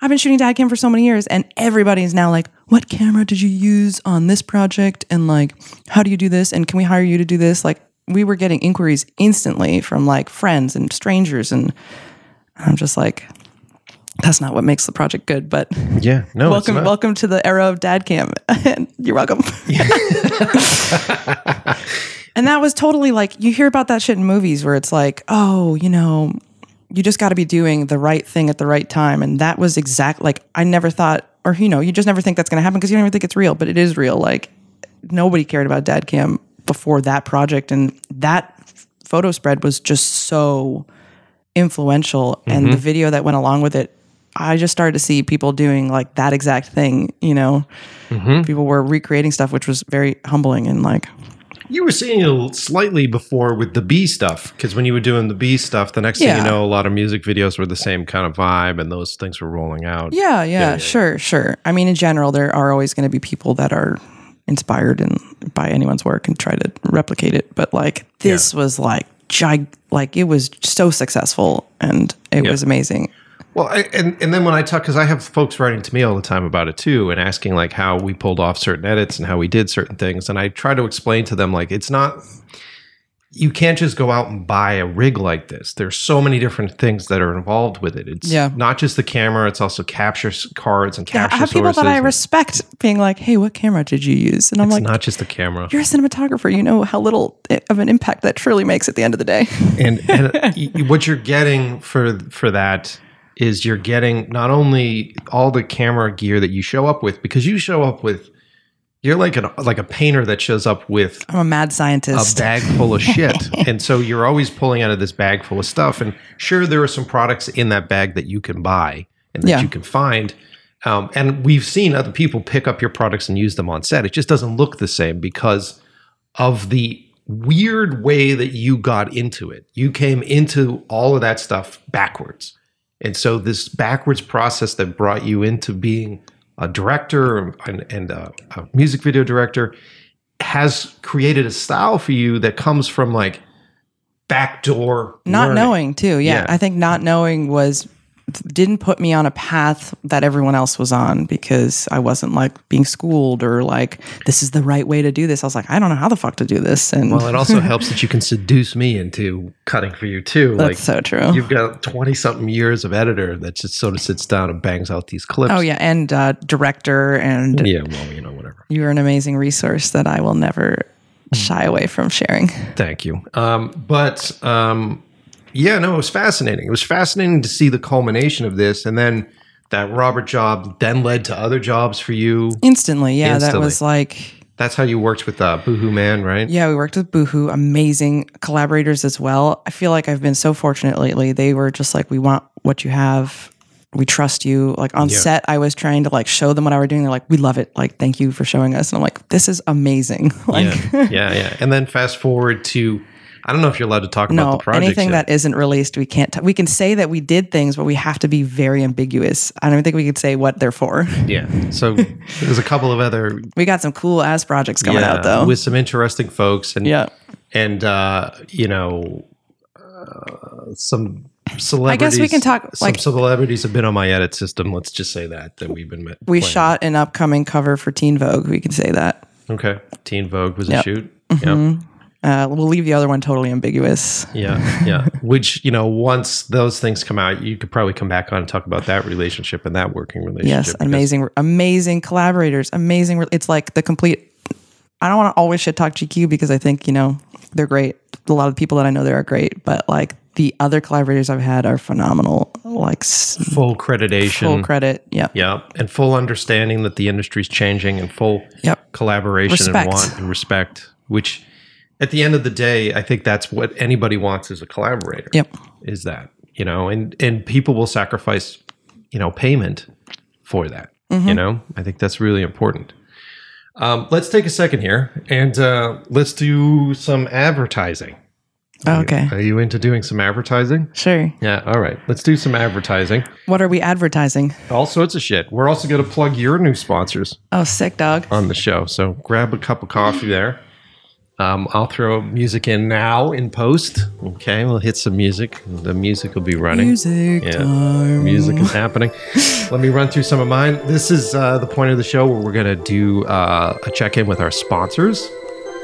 I've been shooting Dadcam for so many years and everybody is now like, "What camera did you use on this project?" and like, "How do you do this?" and "Can we hire you to do this?" Like we were getting inquiries instantly from like friends and strangers and I'm just like that's not what makes the project good, but Yeah. No, it's welcome welcome to the era of dad cam. You're welcome. and that was totally like you hear about that shit in movies where it's like, "Oh, you know, you just got to be doing the right thing at the right time." And that was exact like I never thought or you know, you just never think that's going to happen because you don't even think it's real, but it is real. Like nobody cared about dad cam before that project and that photo spread was just so influential and Mm-hmm. the video that went along with it i just started to see people doing like that exact thing you know Mm-hmm. people were recreating stuff which was very humbling and like You were seeing it slightly before with the Bea stuff because when you were doing the Bea stuff, the next thing you know, a lot of music videos were the same kind of vibe, and those things were rolling out. yeah yeah, yeah, sure sure. I mean in general there are always going to be people that are inspired and by anyone's work and try to replicate it but like this was like gig like it was so successful and it was amazing Well, I, and and then when I talk, because I have folks writing to me all the time about it too, and asking like how we pulled off certain edits and how we did certain things, and I try to explain to them like it's not. You can't just go out and buy a rig like this. There's so many different things that are involved with it. It's Yeah. not just the camera; it's also capture cards and Yeah, capture I have people that I respect being like, "Hey, what camera did you use?" And I'm It's like, not just the camera. "You're a cinematographer. You know how little eh, of an impact that truly makes at the end of the day." and, and what you're getting for for that is you're getting not only all the camera gear that you show up with because you show up with you're like an like a painter that shows up with I'm a mad scientist a bag full of shit and so you're always pulling out of this bag full of stuff and sure there are some products in that bag that you can buy and that Yeah. you can find um, and we've seen other people pick up your products and use them on set it just doesn't look the same because of the weird way that you got into it. You came into all of that stuff backwards. And so this backwards process that brought you into being a director and, and a, a music video director has created a style for you that comes from like backdoor not learning. knowing too. Yeah, Yeah. I think not knowing was didn't put me on a path that everyone else was on because I wasn't like being schooled or like this is the right way to do this. I was like, I don't know how the fuck to do this. And Well, it also helps that you can seduce me into cutting for you too. that's like so true. you've got 20 something years of editor that just sort of sits down and bangs out these clips. Oh yeah, and uh, director, and Yeah, well, you know, whatever. you're an amazing resource that I will never shy away from sharing. Thank you. Um, but um, yeah, no, it was fascinating. It was fascinating to see the culmination of this, and then that Robert job then led to other jobs for you. Instantly, yeah, that was like That's how you worked with uh, Boohoo Man, right? Yeah, we worked with Boohoo, amazing collaborators as well. I feel like I've been so fortunate lately. They were just like, we want what you have. We trust you. Like on Yeah. set, I was trying to like show them what I were doing. They're like, we love it. Like, thank you for showing us. And I'm like, this is amazing. like, yeah, yeah, yeah. And then fast forward to, I don't know if you're allowed to talk about no, the project. anything yet. that isn't released, we can't. T- we can say that we did things, but we have to be very ambiguous. I don't think we could say what they're for. yeah. So there's a couple of other we got some cool ass projects coming yeah, out though. with some interesting folks, and yeah. and uh, you know, uh, some celebrities. I guess we can talk, Some like- celebrities have been on my edit system. Let's just say that that we've been. Met, We playing. shot an upcoming cover for Teen Vogue. We can say that. Okay, Teen Vogue was Yep. a shoot. Yep. Uh, we'll leave the other one totally ambiguous. Yeah, yeah. Which you know, once those things come out, you could probably come back on and talk about that relationship and that working relationship. Yes, amazing, amazing collaborators, amazing. re- It's like the complete. I don't want to always shit talk GQ because I think you know they're great. A lot of the people that I know there are great, but like the other collaborators I've had are phenomenal. Like full creditation, full credit. Yeah. Yeah, and full understanding that the industry's changing and full Yep. collaboration Respect. and want and respect, which at the end of the day, I think that's what anybody wants as a collaborator. Yep. Is that, you know, and and people will sacrifice, you know, payment for that. Mm-hmm. You know, I think that's really important. Um, let's take a second here and uh, let's do some advertising. Okay. Are you into doing some advertising? Sure. Yeah. All right. Let's do some advertising. What are we advertising? All sorts of shit. We're also going to plug your new sponsors Oh, sick dog. on the show. So grab a cup of coffee there. Um, I'll throw music in now in post. Okay, we'll hit some music. The music will be running. Music Yeah. time. Music is happening. Let me run through some of mine. This is uh, the point of the show where we're going to do uh, a check in with our sponsors.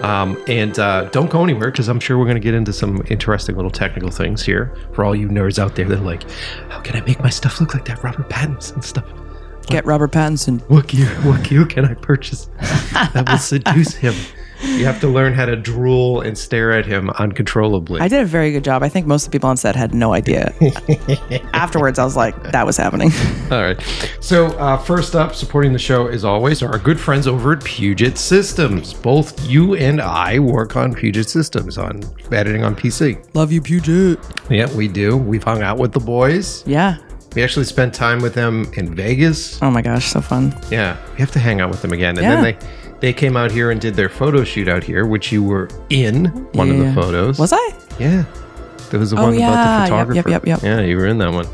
Um, and uh, don't go anywhere because I'm sure we're going to get into some interesting little technical things here for all you nerds out there that are like, how can I make my stuff look like that Robert Pattinson stuff? Get Robert Pattinson. What gear? What gear can I purchase that will seduce him? You have to learn how to drool and stare at him uncontrollably. I did a very good job. I think most of the people on set had no idea. Afterwards, I was like, that was happening. All right. So uh, first up, supporting the show as always are our good friends over at Puget Systems. Both you and I work on Puget Systems on editing on PC. Love you, Puget. Yeah, we do. We've hung out with the boys. Yeah. We actually spent time with them in Vegas. Oh my gosh, so fun. Yeah, we have to hang out with them again. And Yeah. then they they came out here and did their photo shoot out here, which you were in one of the photos. Was I? Yeah. There was the Oh, one yeah. about the photographer. yep, yep, yep. Yeah, you were in that one.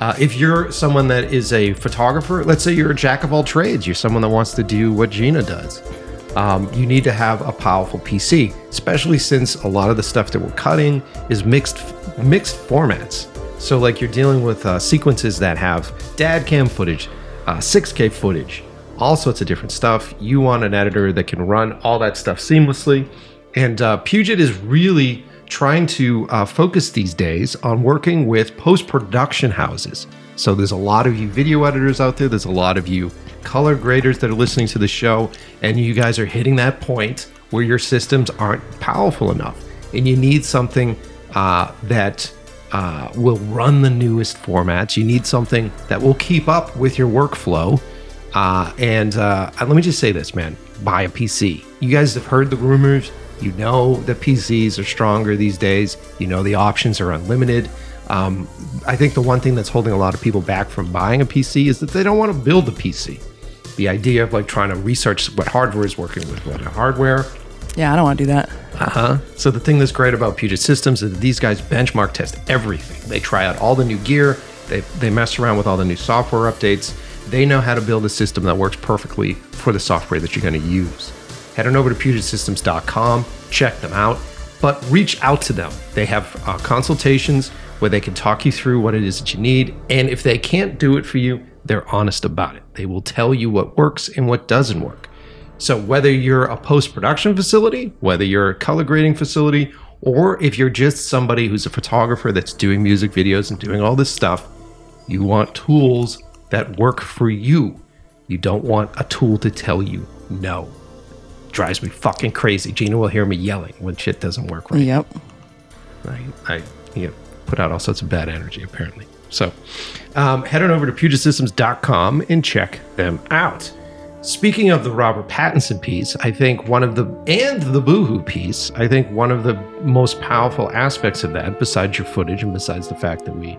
Uh, if you're someone that is a photographer, let's say you're a jack of all trades, you're someone that wants to do what Gina does, um, you need to have a powerful PC, especially since a lot of the stuff that we're cutting is mixed mixed formats. So, like you're dealing with uh, sequences that have dad cam footage, uh, 6K footage, all sorts of different stuff. You want an editor that can run all that stuff seamlessly. And uh, Puget is really trying to uh, focus these days on working with post production houses. So there's a lot of you video editors out there, there's a lot of you color graders that are listening to the show, and you guys are hitting that point where your systems aren't powerful enough. And you need something uh, that uh, will run the newest formats. You need something that will keep up with your workflow. Uh, and uh, let me just say this, man buy a PC. You guys have heard the rumors. You know that PCs are stronger these days. You know the options are unlimited. Um, I think the one thing that's holding a lot of people back from buying a PC is that they don't want to build a PC. The idea of like trying to research what hardware is working with what hardware, Yeah, I don't want to do that. uh huh. So the thing that's great about Puget Systems is that these guys benchmark test everything. They try out all the new gear. They they mess around with all the new software updates. They know how to build a system that works perfectly for the software that you're going to use. Head on over to PugetSystems.com, check them out, but reach out to them. They have uh, consultations where they can talk you through what it is that you need, and if they can't do it for you, they're honest about it. They will tell you what works and what doesn't work. So whether you're a post-production facility, whether you're a color grading facility, or if you're just somebody who's a photographer that's doing music videos and doing all this stuff, you want tools that work for you. You don't want a tool to tell you no. Drives me fucking crazy. Gina will hear me yelling when shit doesn't work right. Yep. I, I you know, put out all sorts of bad energy apparently. So um, head on over to PugetSystems.com and check them out. Speaking of the Robert Pattinson piece, I think one of the and the Boohoo piece, I think one of the most powerful aspects of that, besides your footage and besides the fact that we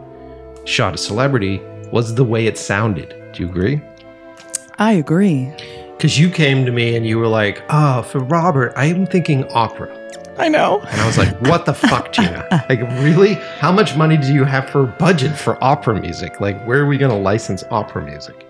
shot a celebrity, was the way it sounded. Do you agree? I agree. Because you came to me and you were like, "Oh, for Robert, I'm thinking opera." I know. And I was like, what the fuck, Gina? Like, really? How much money do you have for budget for opera music? Like, where are we going to license opera music?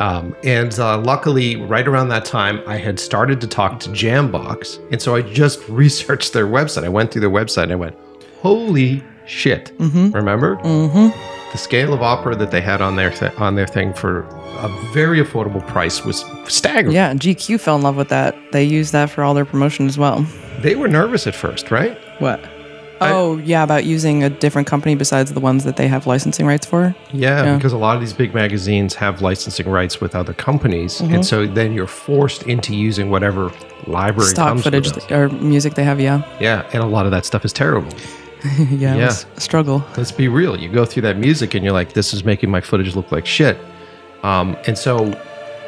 Um, and uh, luckily, right around that time, I had started to talk to Jambox. And so I just researched their website. I went through their website and I went, holy shit. Mm-hmm. Remember? Mm-hmm. The scale of opera that they had on their th- on their thing for a very affordable price was staggering. Yeah, GQ fell in love with that. They used that for all their promotion as well. They were nervous at first, right? What? Oh, yeah, about using a different company besides the ones that they have licensing rights for. Yeah, Yeah. because a lot of these big magazines have licensing rights with other companies, Mm-hmm. and so then you're forced into using whatever library Stock footage or music they have, yeah. Yeah, and a lot of that stuff is terrible. yeah, it Yeah. was a struggle. Let's be real. You go through that music and you're like, this is making my footage look like shit. Um, and so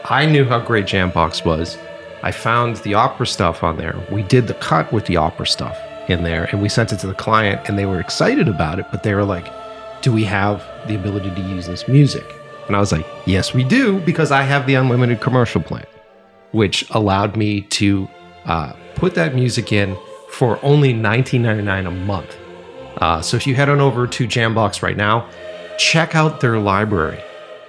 I knew how great Jambox was. I found the opera stuff on there. We did the cut with the opera stuff in there and we sent it to the client and they were excited about it, but they were like, do we have the ability to use this music? And I was like, yes, we do, because I have the unlimited commercial plan, which allowed me to uh, put that music in for only $19.99 a month. Uh, so if you head on over to Jambox right now, check out their library.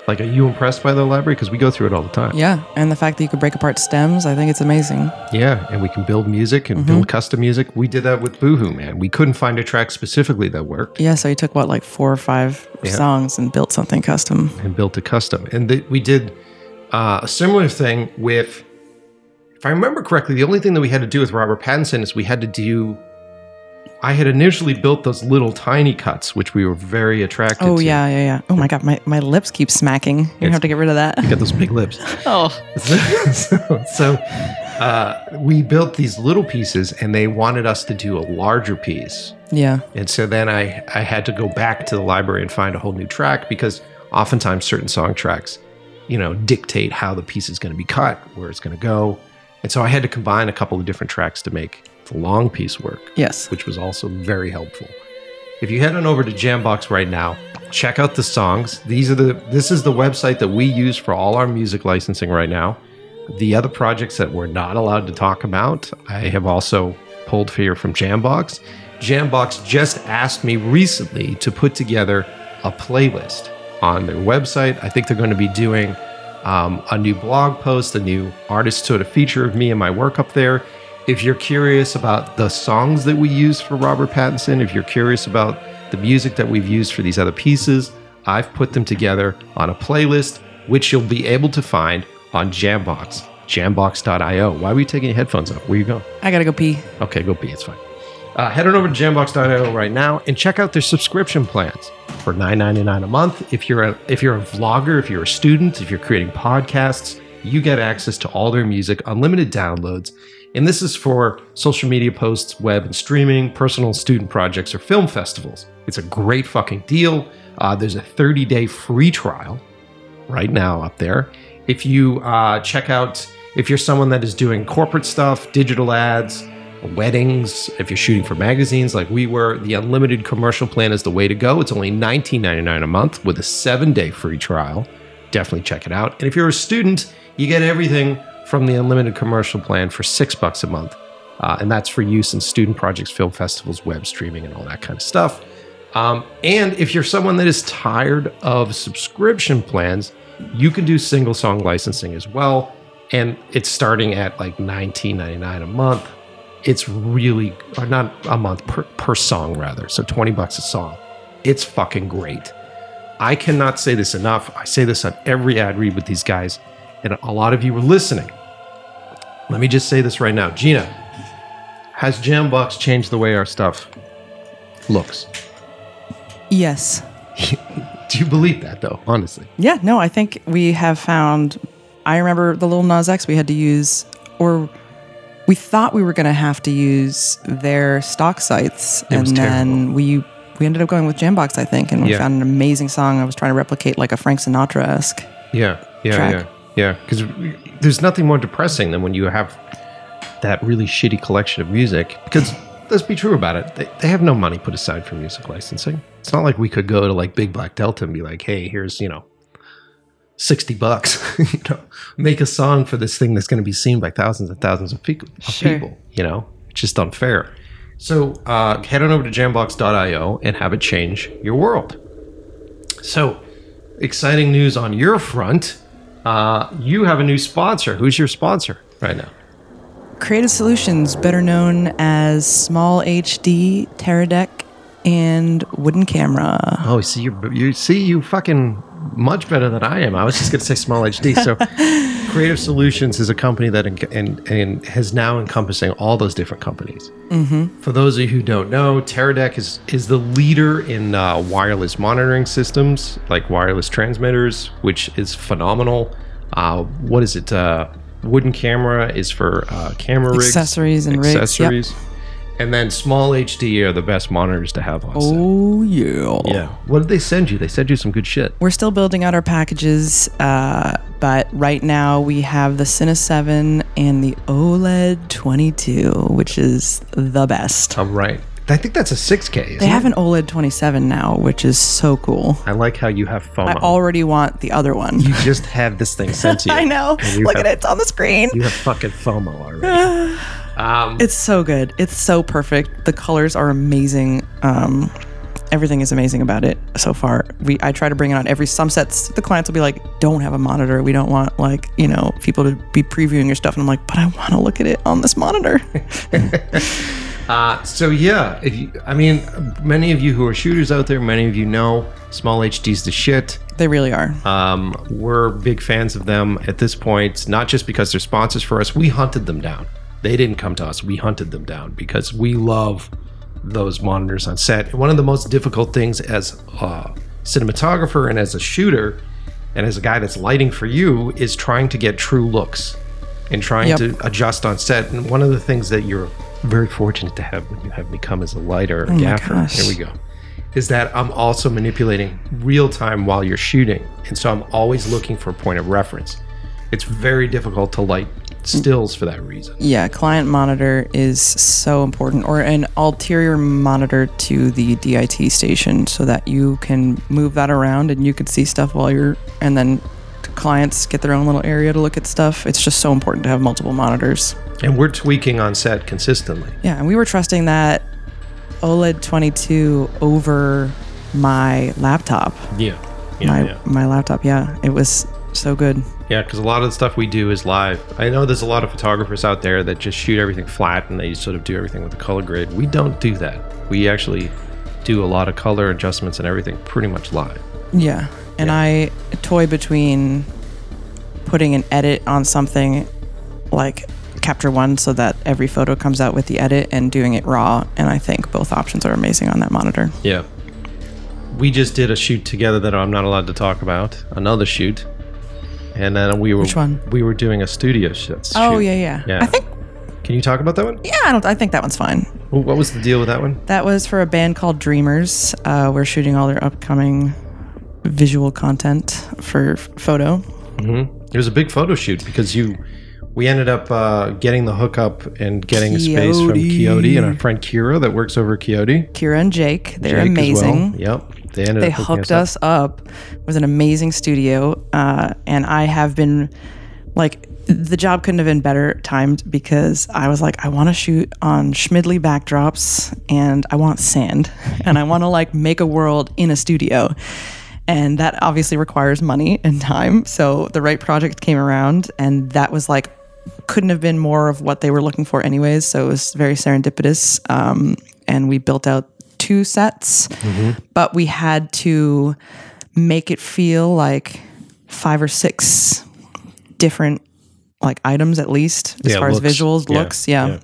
Like, are you impressed by their library? Because we go through it all the time. Yeah, and the fact that you could break apart stems, I think it's amazing. Yeah, and we can build music and build custom music. We did that with Boohoo, man. We couldn't find a track specifically that worked Yeah, so you took what, like four or five Yeah. songs and built something custom. and built a custom. And th- we did uh, a similar thing with, if I remember correctly, the only thing that we had to do with Robert Pattinson is we had to do. I had initially built those little tiny cuts, which we were very attracted Oh to. yeah, yeah, yeah. Oh my god, my, my lips keep smacking. You It's- have to get rid of that. You got those big lips. Oh, so, so uh, we built these little pieces and they wanted us to do a larger piece yeah, and so then I, I had to go back to the library and find a whole new track because oftentimes certain song tracks you know dictate how the piece is going to be cut where it's going to go and so i had to combine a couple of different tracks to make the long piece work yes. which was also very helpful. If you head on over to Jambox right now, check out the songs. These are the this is the website that we use for all our music licensing right now. The other projects that we're not allowed to talk about, I have also pulled for you from Jambox. Jambox just asked me recently to put together a playlist on their website. I think they're going to be doing um, a new blog post, a new artist sort of feature of me and my work up there. If you're curious about the songs that we use for Robert Pattinson, if you're curious about the music that we've used for these other pieces, I've put them together on a playlist, which you'll be able to find on Jambox, jambox.io. Why are you taking your headphones off? Where are you going? I gotta go pee. Okay, go pee. It's fine. Uh, head on over to jambox.io right now and check out their subscription plans for $9.99 a month. If you're a if you're a vlogger, if you're a student, if you're creating podcasts, you get access to all their music, unlimited downloads. And this is for social media posts, web and streaming, personal student projects, or film festivals. It's a great fucking deal. Uh, there's a 30 day free trial right now up there. If you uh, check out, if you're someone that is doing corporate stuff, digital ads, weddings, if you're shooting for magazines like we were, the unlimited commercial plan is the way to go. It's only $19.99 a month with a seven day free trial. Definitely check it out. And if you're a student, you get everything from the unlimited commercial plan for six bucks a month. Uh, and that's for use in student projects, film festivals, web streaming, and all that kind of stuff. Um, and if you're someone that is tired of subscription plans, you can do single song licensing as well. And it's starting at like $19.99 a month. It's really, or not a month, per, per song rather. So 20 bucks a song. It's fucking great. I cannot say this enough. I say this on every ad read with these guys, and a lot of you are listening. Let me just say this right now. Gina, has Jambox changed the way our stuff looks? Yes. Do you believe that though, honestly? Yeah, no, I think we have found. I remember the Lil Nas X we had to use, or we thought we were going to have to use their stock sites, It and then we we ended up going with Jambox, I think, and we Yeah. found an amazing song. I was trying to replicate like a Frank Sinatra esque. Yeah, yeah, Track. yeah, yeah. Because there's nothing more depressing than when you have that really shitty collection of music. Because let's be true about it, they, they have no money put aside for music licensing. It's not like we could go to like Big Black Delta and be like, hey, here's you know. 60 bucks, you know, make a song for this thing that's going to be seen by thousands and thousands of, pe- of Sure. people, you know, it's just unfair. So uh, head on over to jambox.io and have it change your world. So, exciting news on your front. Uh, you have a new sponsor. Who's your sponsor right now? Creative Solutions, better known as Small HD, Teradek, and wooden camera. Oh, see, you you see, you fucking much better than I am. I was just going to say small HD. So, Creative Solutions is a company that en- and, and has now encompassing all those different companies. Mm-hmm. For those of you who don't know, Teradek is is the leader in uh, wireless monitoring systems, like wireless transmitters, which is phenomenal. Uh, what is it? Uh, wooden camera is for uh, camera rigs, Accessories and rigs, yep. And then small HD are the best monitors to have on set. Oh yeah. Yeah. What did they send you? They sent you some good shit. We're still building out our packages, uh, but right now we have the Cine 7 and the OLED 22, which is the best. I'm right. I think that's a 6K. Isn't They it? have an OLED 27 now, which is so cool. I like how you have FOMO. I already want the other one. you just have this thing sent to you. I know. You Look have- at it. It's on the screen. You have fucking FOMO already. um, It's so good. It's so perfect. The colors are amazing. Um, everything is amazing about it so far. We I try to bring it on every some sets. The clients will be like, "Don't have a monitor. We don't want like you know people to be previewing your stuff." And I'm like, "But I want to look at it on this monitor." uh, so yeah, if you, I mean, many of you who are shooters out there, many of you know small HD's the shit. they really are. Um, we're big fans of them at this point, not just because they're sponsors for us. We hunted them down. They didn't come to us. We hunted them down because we love those monitors on set. One of the most difficult things as a cinematographer and as a shooter and as a guy that's lighting for you is trying to get true looks and trying Yep. to adjust on set. And one of the things that you're very fortunate to have when you have me come as a lighter, a oh gaffer, here we go, is that I'm also manipulating real time while you're shooting. And so I'm always looking for a point of reference. It's very difficult to light stills for that reason. Yeah, client monitor is so important, or an ulterior monitor to the DIT station, so that you can move that around and you can see stuff while you're, and then clients get their own little area to look at stuff. It's just so important to have multiple monitors. And we're tweaking on set consistently. Yeah, and we were trusting that OLED 22 over my laptop. Yeah. Yeah. my yeah. my laptop, yeah, it was so good. Yeah, because a lot of the stuff we do is live. I know there's a lot of photographers out there that just shoot everything flat and they sort of do everything with the color grade. We don't do that. We actually do a lot of color adjustments and everything pretty much live. Yeah. And I toy between putting an edit on something like Capture One so that every photo comes out with the edit and doing it raw. And I think both options are amazing on that monitor. Yeah. We just did a shoot together that I'm not allowed to talk about. Another shoot. And then we were Which one? We were doing a studio sh- shoot. Oh yeah, yeah. Yeah. I think Can you talk about that one? yeah, I don't I think that one's fine. Wh- What was the deal with that one? That was for a band called Dreamers. Uh, we're shooting all their upcoming visual content for f- photo. It was a big photo shoot because you we ended up uh, getting the hookup and getting a space from. Coyote and our friend Kira that works over at. Kira and Jake, they're Jake as well. amazing. Yep. They ended they up hooked up. us up with an amazing studio uh, and i have been like the job couldn't have been better timed because i was like i want to shoot on Schmidli backdrops and i want sand and i want to like make a world in a studio and that obviously requires money and time so the right project came around and that was like couldn't have been more of what they were looking for anyways so it was very serendipitous um, and we built out two sets but we had to make it feel like five or six different like items at least as Yeah, far looks. as visuals Yeah, looks yeah. yeah.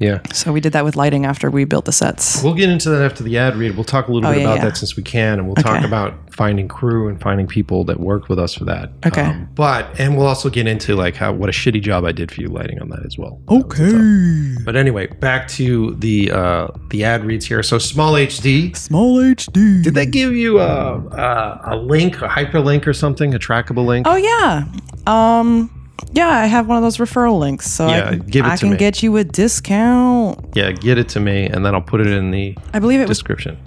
Yeah. so we did that with lighting after we built the sets We'll get into that after the ad read. We'll talk a little Oh, bit yeah, about yeah. that since we can, and we'll talk about finding crew and finding people that worked with us for that. Um, Okay. but and we'll also get into like how what a shitty job I did for you lighting on that as well. okay But anyway, back to the uh, the ad reads here. So small HD. small hd Did they give you a, a a link, a hyperlink or something, a trackable link? oh yeah um yeah i have one of those referral links so Yeah, i, give it I to can me. get you a discount Yeah, get it to me, and then I'll put it in the i believe it was description.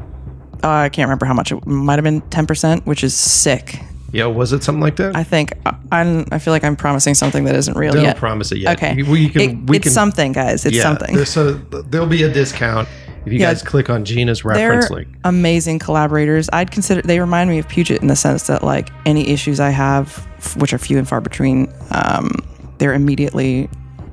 uh, i can't remember how much it might have been 10% which is sick Yeah, was it something like that? i think I, I'm, I feel like i'm promising something that isn't real Don't yet promise it yet. okay We, we can. It- we it's can, something guys it's yeah, something there's- So there'll be a discount if you Yeah. guys click on Gina's reference they're link. amazing collaborators. I'd consider they remind me of Puget in the sense that like any issues I have, which are few and far between, um, they're immediately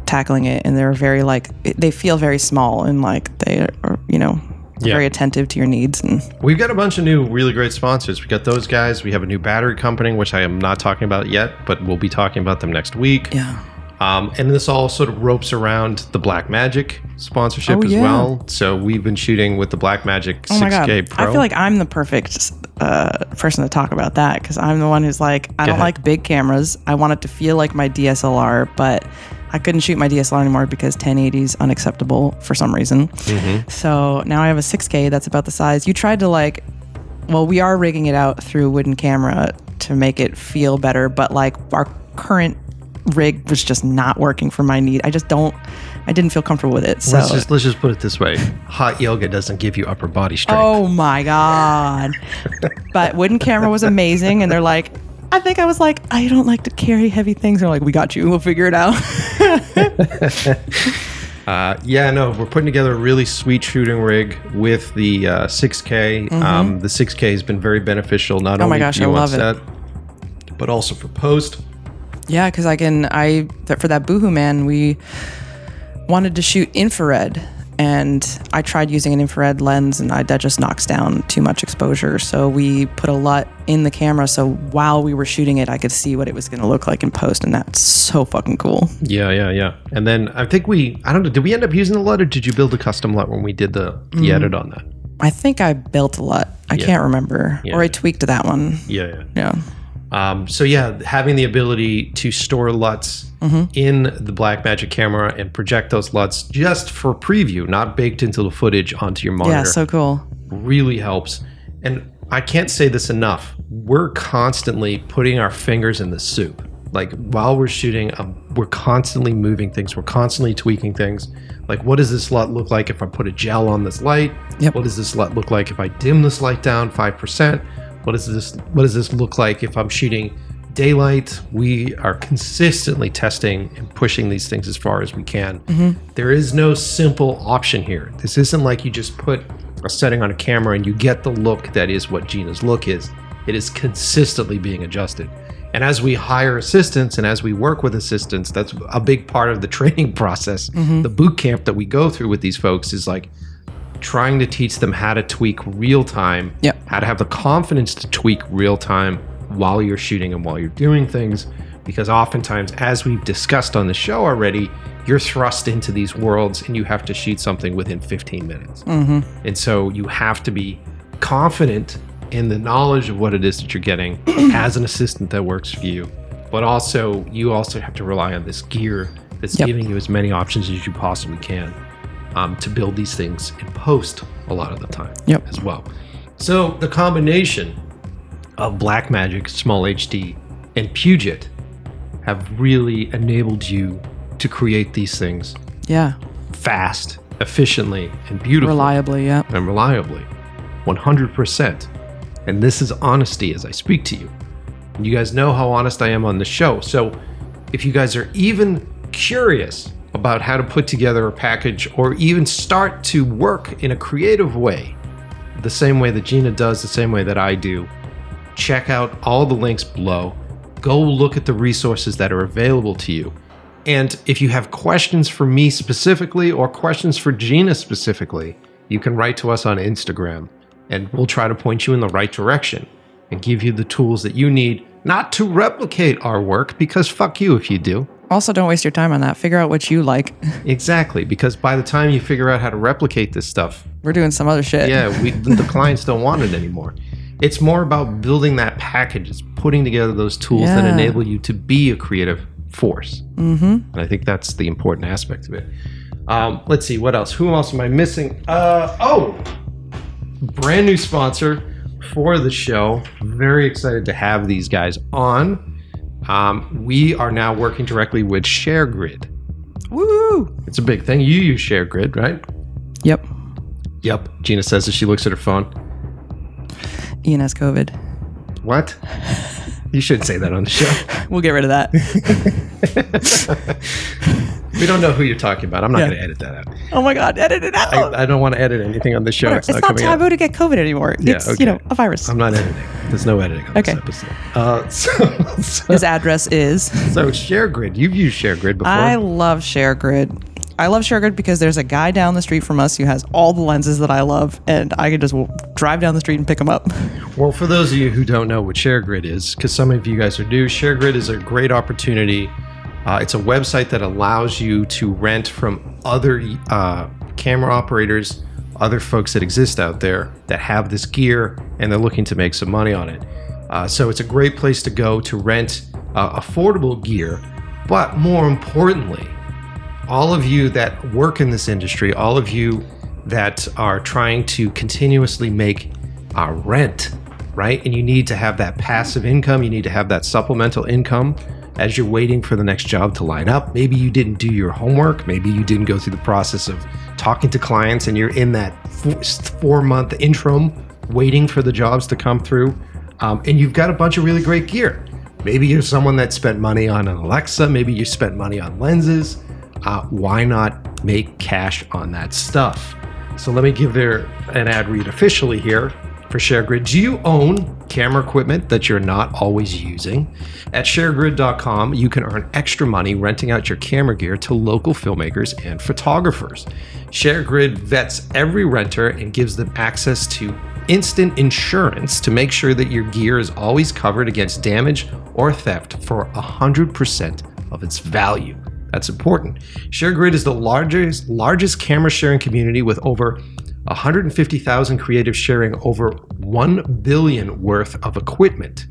tackling it, and they're very like they feel very small and like they are you know Yeah. very attentive to your needs. And We've got a bunch of new really great sponsors. We got those guys. We have a new battery company, which I am not talking about yet, but we'll be talking about them next week. yeah, Um, and this all sort of ropes around the Blackmagic sponsorship Oh, as yeah. well. So we've been shooting with the Blackmagic oh my 6K god, Pro. I feel like I'm the perfect uh, person to talk about that because I'm the one who's like, I don't ahead. like big cameras. I want it to feel like my DSLR, but I couldn't shoot my DSLR anymore because 1080 is unacceptable for some reason. Mm-hmm. So now I have a 6K that's about the size. You tried to like, well, we are rigging it out through wooden camera to make it feel better, but like our current rig was just not working for my need. I just don't. I didn't feel comfortable with it. So. let's just let's just put it this way: hot yoga doesn't give you upper body strength. Oh my god! but wooden camera was amazing, and they're like, I think I was like, I don't like to carry heavy things. They're like, we got you. We'll figure it out. Uh, yeah, no, we're putting together a really sweet shooting rig with the uh, 6K. Um, the 6K has been very beneficial not Mm-hmm. Oh my only gosh, for you I love it. but also for post. Yeah, because I can. I that for that Boohoo Man, we wanted to shoot infrared, and I tried using an infrared lens, and I, that just knocks down too much exposure. So we put a LUT in the camera, so while we were shooting it, I could see what it was going to look like in post, and that's so fucking cool. Yeah, yeah, yeah. And then I think we, I don't know, did we end up using the LUT or did you build a custom LUT when we did the, Mm. the edit on that? I think I built a LUT. I can't remember, or I tweaked that one. Yeah, yeah. Yeah. Um, so yeah, having the ability to store LUTs Mm-hmm. in the Blackmagic camera and project those LUTs just for preview, not baked into the footage onto your monitor. Yeah, so cool. really helps. And I can't say this enough. We're constantly putting our fingers in the soup. Like while we're shooting, um, we're constantly moving things. We're constantly tweaking things. Like, what does this LUT look like if I put a gel on this light? Yep. What does this LUT look like if I dim this light down five percent? What does this What does this look like if I'm shooting daylight? We are consistently testing and pushing these things as far as we can. Mm-hmm. There is no simple option here. This isn't like you just put a setting on a camera and you get the look that is what Gina's look is. It is consistently being adjusted. And as we hire assistants and as we work with assistants, that's a big part of the training process. Mm-hmm. The boot camp that we go through with these folks is like trying to teach them how to tweak real time, Yep. how to have the confidence to tweak real time while you're shooting and while you're doing things. Because oftentimes, as we've discussed on the show already, you're thrust into these worlds and you have to shoot something within 15 minutes. Mm-hmm. And so you have to be confident in the knowledge of what it is that you're getting as an assistant that works for you. But also, you also have to rely on this gear that's Yep. giving you as many options as you possibly can um, to build these things in post a lot of the time Yep. as well. So the combination of Blackmagic, Small HD, and Puget have really enabled you to create these things Yeah. fast, efficiently, and beautifully Reliably, yeah. and reliably 100% and this is honesty as i speak to you and you guys know how honest i am on the show so if you guys are even curious about how to put together a package or even start to work in a creative way the same way that gina does the same way that i do check out all the links below go look at the resources that are available to you and if you have questions for me specifically or questions for Gina specifically, you can write to us on Instagram and we'll try to point you in the right direction and give you the tools that you need not to replicate our work because fuck you if you do. Also, don't waste your time on that. Figure out what you like. Exactly, because by the time you figure out how to replicate this stuff, We're doing some other shit. yeah, we, the clients don't want it anymore. It's more about building that package, it's putting together those tools that enable you to be a creative force. Mm-hmm. And I think that's the important aspect of it. Um, let's see, what else? Who else am I missing? Uh, oh, brand new sponsor for the show. Very excited to have these guys on. Um, we are now working directly with ShareGrid. Woo! It's a big thing. You use ShareGrid, right? Yep. Yep. Gina says as she looks at her phone. Ian has COVID. What? You shouldn't say that on the show. We'll get rid of that. We don't know who you're talking about. I'm not Yeah. going to edit that out. oh my god, edit it out. I, I don't want to edit anything on the show. It's, It's, not, not coming out. taboo to get COVID anymore. Yeah, it's okay. you know a virus. I'm not editing. There's no editing on Okay. this episode. Uh, so, so, His address is. so ShareGrid. You've used ShareGrid before. I love ShareGrid. I love ShareGrid because there's a guy down the street from us who has all the lenses that I love, and I can just drive down the street and pick them up. Well, for those of you who don't know what ShareGrid is, because some of you guys are new, ShareGrid is a great opportunity. Uh, it's a website that allows you to rent from other uh, camera operators, other folks that exist out there that have this gear and they're looking to make some money on it. Uh, so it's a great place to go to rent uh, affordable gear, but more importantly, all of you that work in this industry, all of you that are trying to continuously make uh, rent, right? And you need to have that passive income, you need to have that supplemental income as you're waiting for the next job to line up. Maybe you didn't do your homework, maybe you didn't go through the process of talking to clients and you're in that four, month interim waiting for the jobs to come through. Um, and you've got a bunch of really great gear. Maybe you're someone that spent money on an Alexa, maybe you spent money on lenses. Uh, why not make cash on that stuff? So let me give there an ad read officially here for ShareGrid. Do you own camera equipment that you're not always using? At sharegrid.com, you can earn extra money renting out your camera gear to local filmmakers and photographers. ShareGrid vets every renter and gives them access to instant insurance to make sure that your gear is always covered against damage or theft for 100% of its value. That's important. ShareGrid is the largest largest camera sharing community with over 150,000 creatives sharing over 1 billion worth of equipment.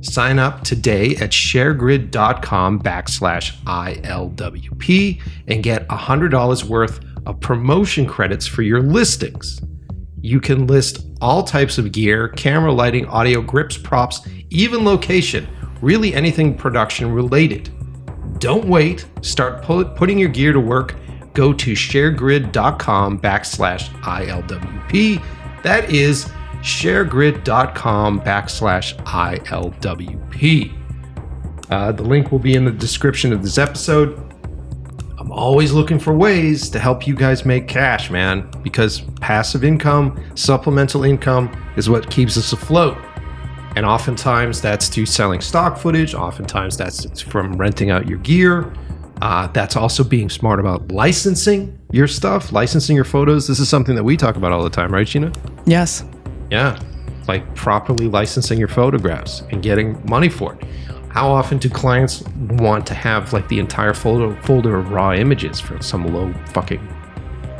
Sign up today at sharegrid.com backslash ILWP and get $100 worth of promotion credits for your listings. You can list all types of gear, camera lighting, audio, grips, props, even location, really anything production related. Don't wait. Start pu- putting your gear to work. Go to sharegrid.com backslash ILWP. That is sharegrid.com backslash ILWP. Uh, the link will be in the description of this episode. I'm always looking for ways to help you guys make cash, man, because passive income, supplemental income is what keeps us afloat. And oftentimes that's through selling stock footage. Oftentimes that's from renting out your gear. Uh, that's also being smart about licensing your stuff, licensing your photos. This is something that we talk about all the time, right, Gina? Yes. Yeah. Like properly licensing your photographs and getting money for it. How often do clients want to have like the entire folder folder of raw images for some low fucking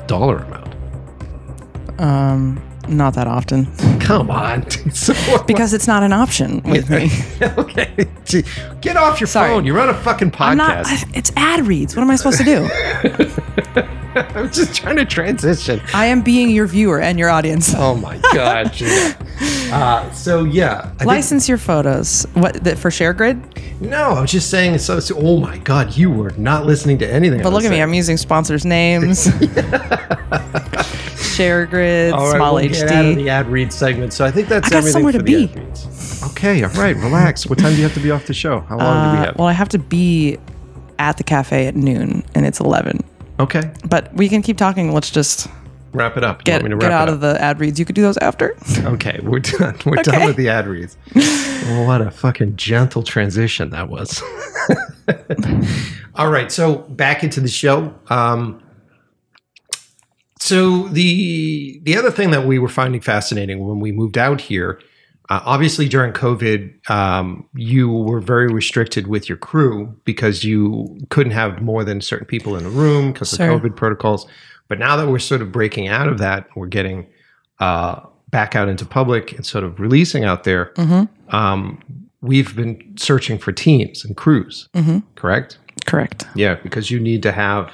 dollar amount? Um, not that often Come on. Because it's not an option with me. okay. Gee, Get off your Sorry. phone. You're on a fucking podcast. I'm not. It's ad reads. What am I supposed to do? I'm just trying to transition. I am being your viewer and your audience. Oh my god. Gina. Uh, so yeah, I think- License your photos. What that for ShareGrid? no, I was just saying. So, so- oh my god, you were not listening to anything. But look at me. I'm using sponsors' names. ShareGrid, All right, Small we'll get out of HD. the ad read segment. So I think that's I got everything somewhere for to the be. ad reads. Okay, all right, relax. What time do you have to be off the show? How long do we Uh, have? well, I have to be at the cafe at noon, and it's 11. Okay, But we can keep talking. Let's just wrap it up. You get want me to get out of the ad reads. You could do those after. Okay, we're done. We're done with the ad reads. well, what a fucking gentle transition that was. all right, so back into the show. Um, so the the other thing that we were finding fascinating when we moved out here, uh, obviously during COVID, um, you were very restricted with your crew because you couldn't have more than certain people in the room because Sure. of COVID protocols. But now that we're sort of breaking out of that, we're getting uh, back out into public and sort of releasing out there. Um, we've been searching for teams and crews, correct? Correct. Yeah, because you need to have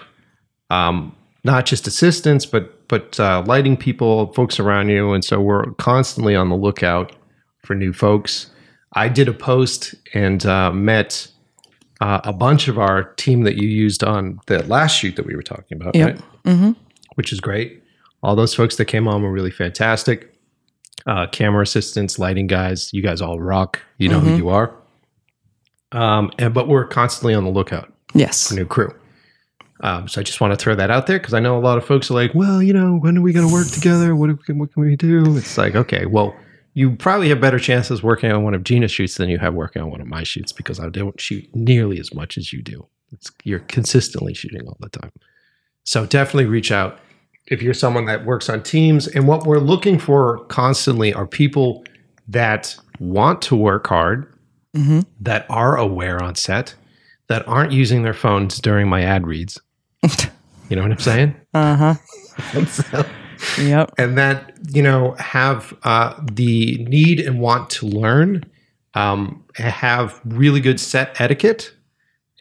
um, not just assistants, but but uh, lighting people, folks around you, and so we're constantly on the lookout for new folks. I did a post and uh, met uh, a bunch of our team that you used on the last shoot that we were talking about, Yep. right? Mm-hmm. which is great. All those folks that came on were really fantastic. Uh, camera assistants, lighting guys, you guys all rock. You know who you are. Um, and but we're constantly on the lookout Yes. for new crew. Um, so I just want to throw that out there because I know a lot of folks are like, well, you know, when are we going to work together? What, can, what can we do? It's like, okay, well, you probably have better chances working on one of Gina's shoots than you have working on one of my shoots because I don't shoot nearly as much as you do. It's, you're consistently shooting all the time. So definitely reach out if you're someone that works on teams. And what we're looking for constantly are people that want to work hard, that are aware on set, that aren't using their phones during my ad reads. you know what I'm saying? Uh huh. So- Yep. and that you know have uh, the need and want to learn, um, have really good set etiquette,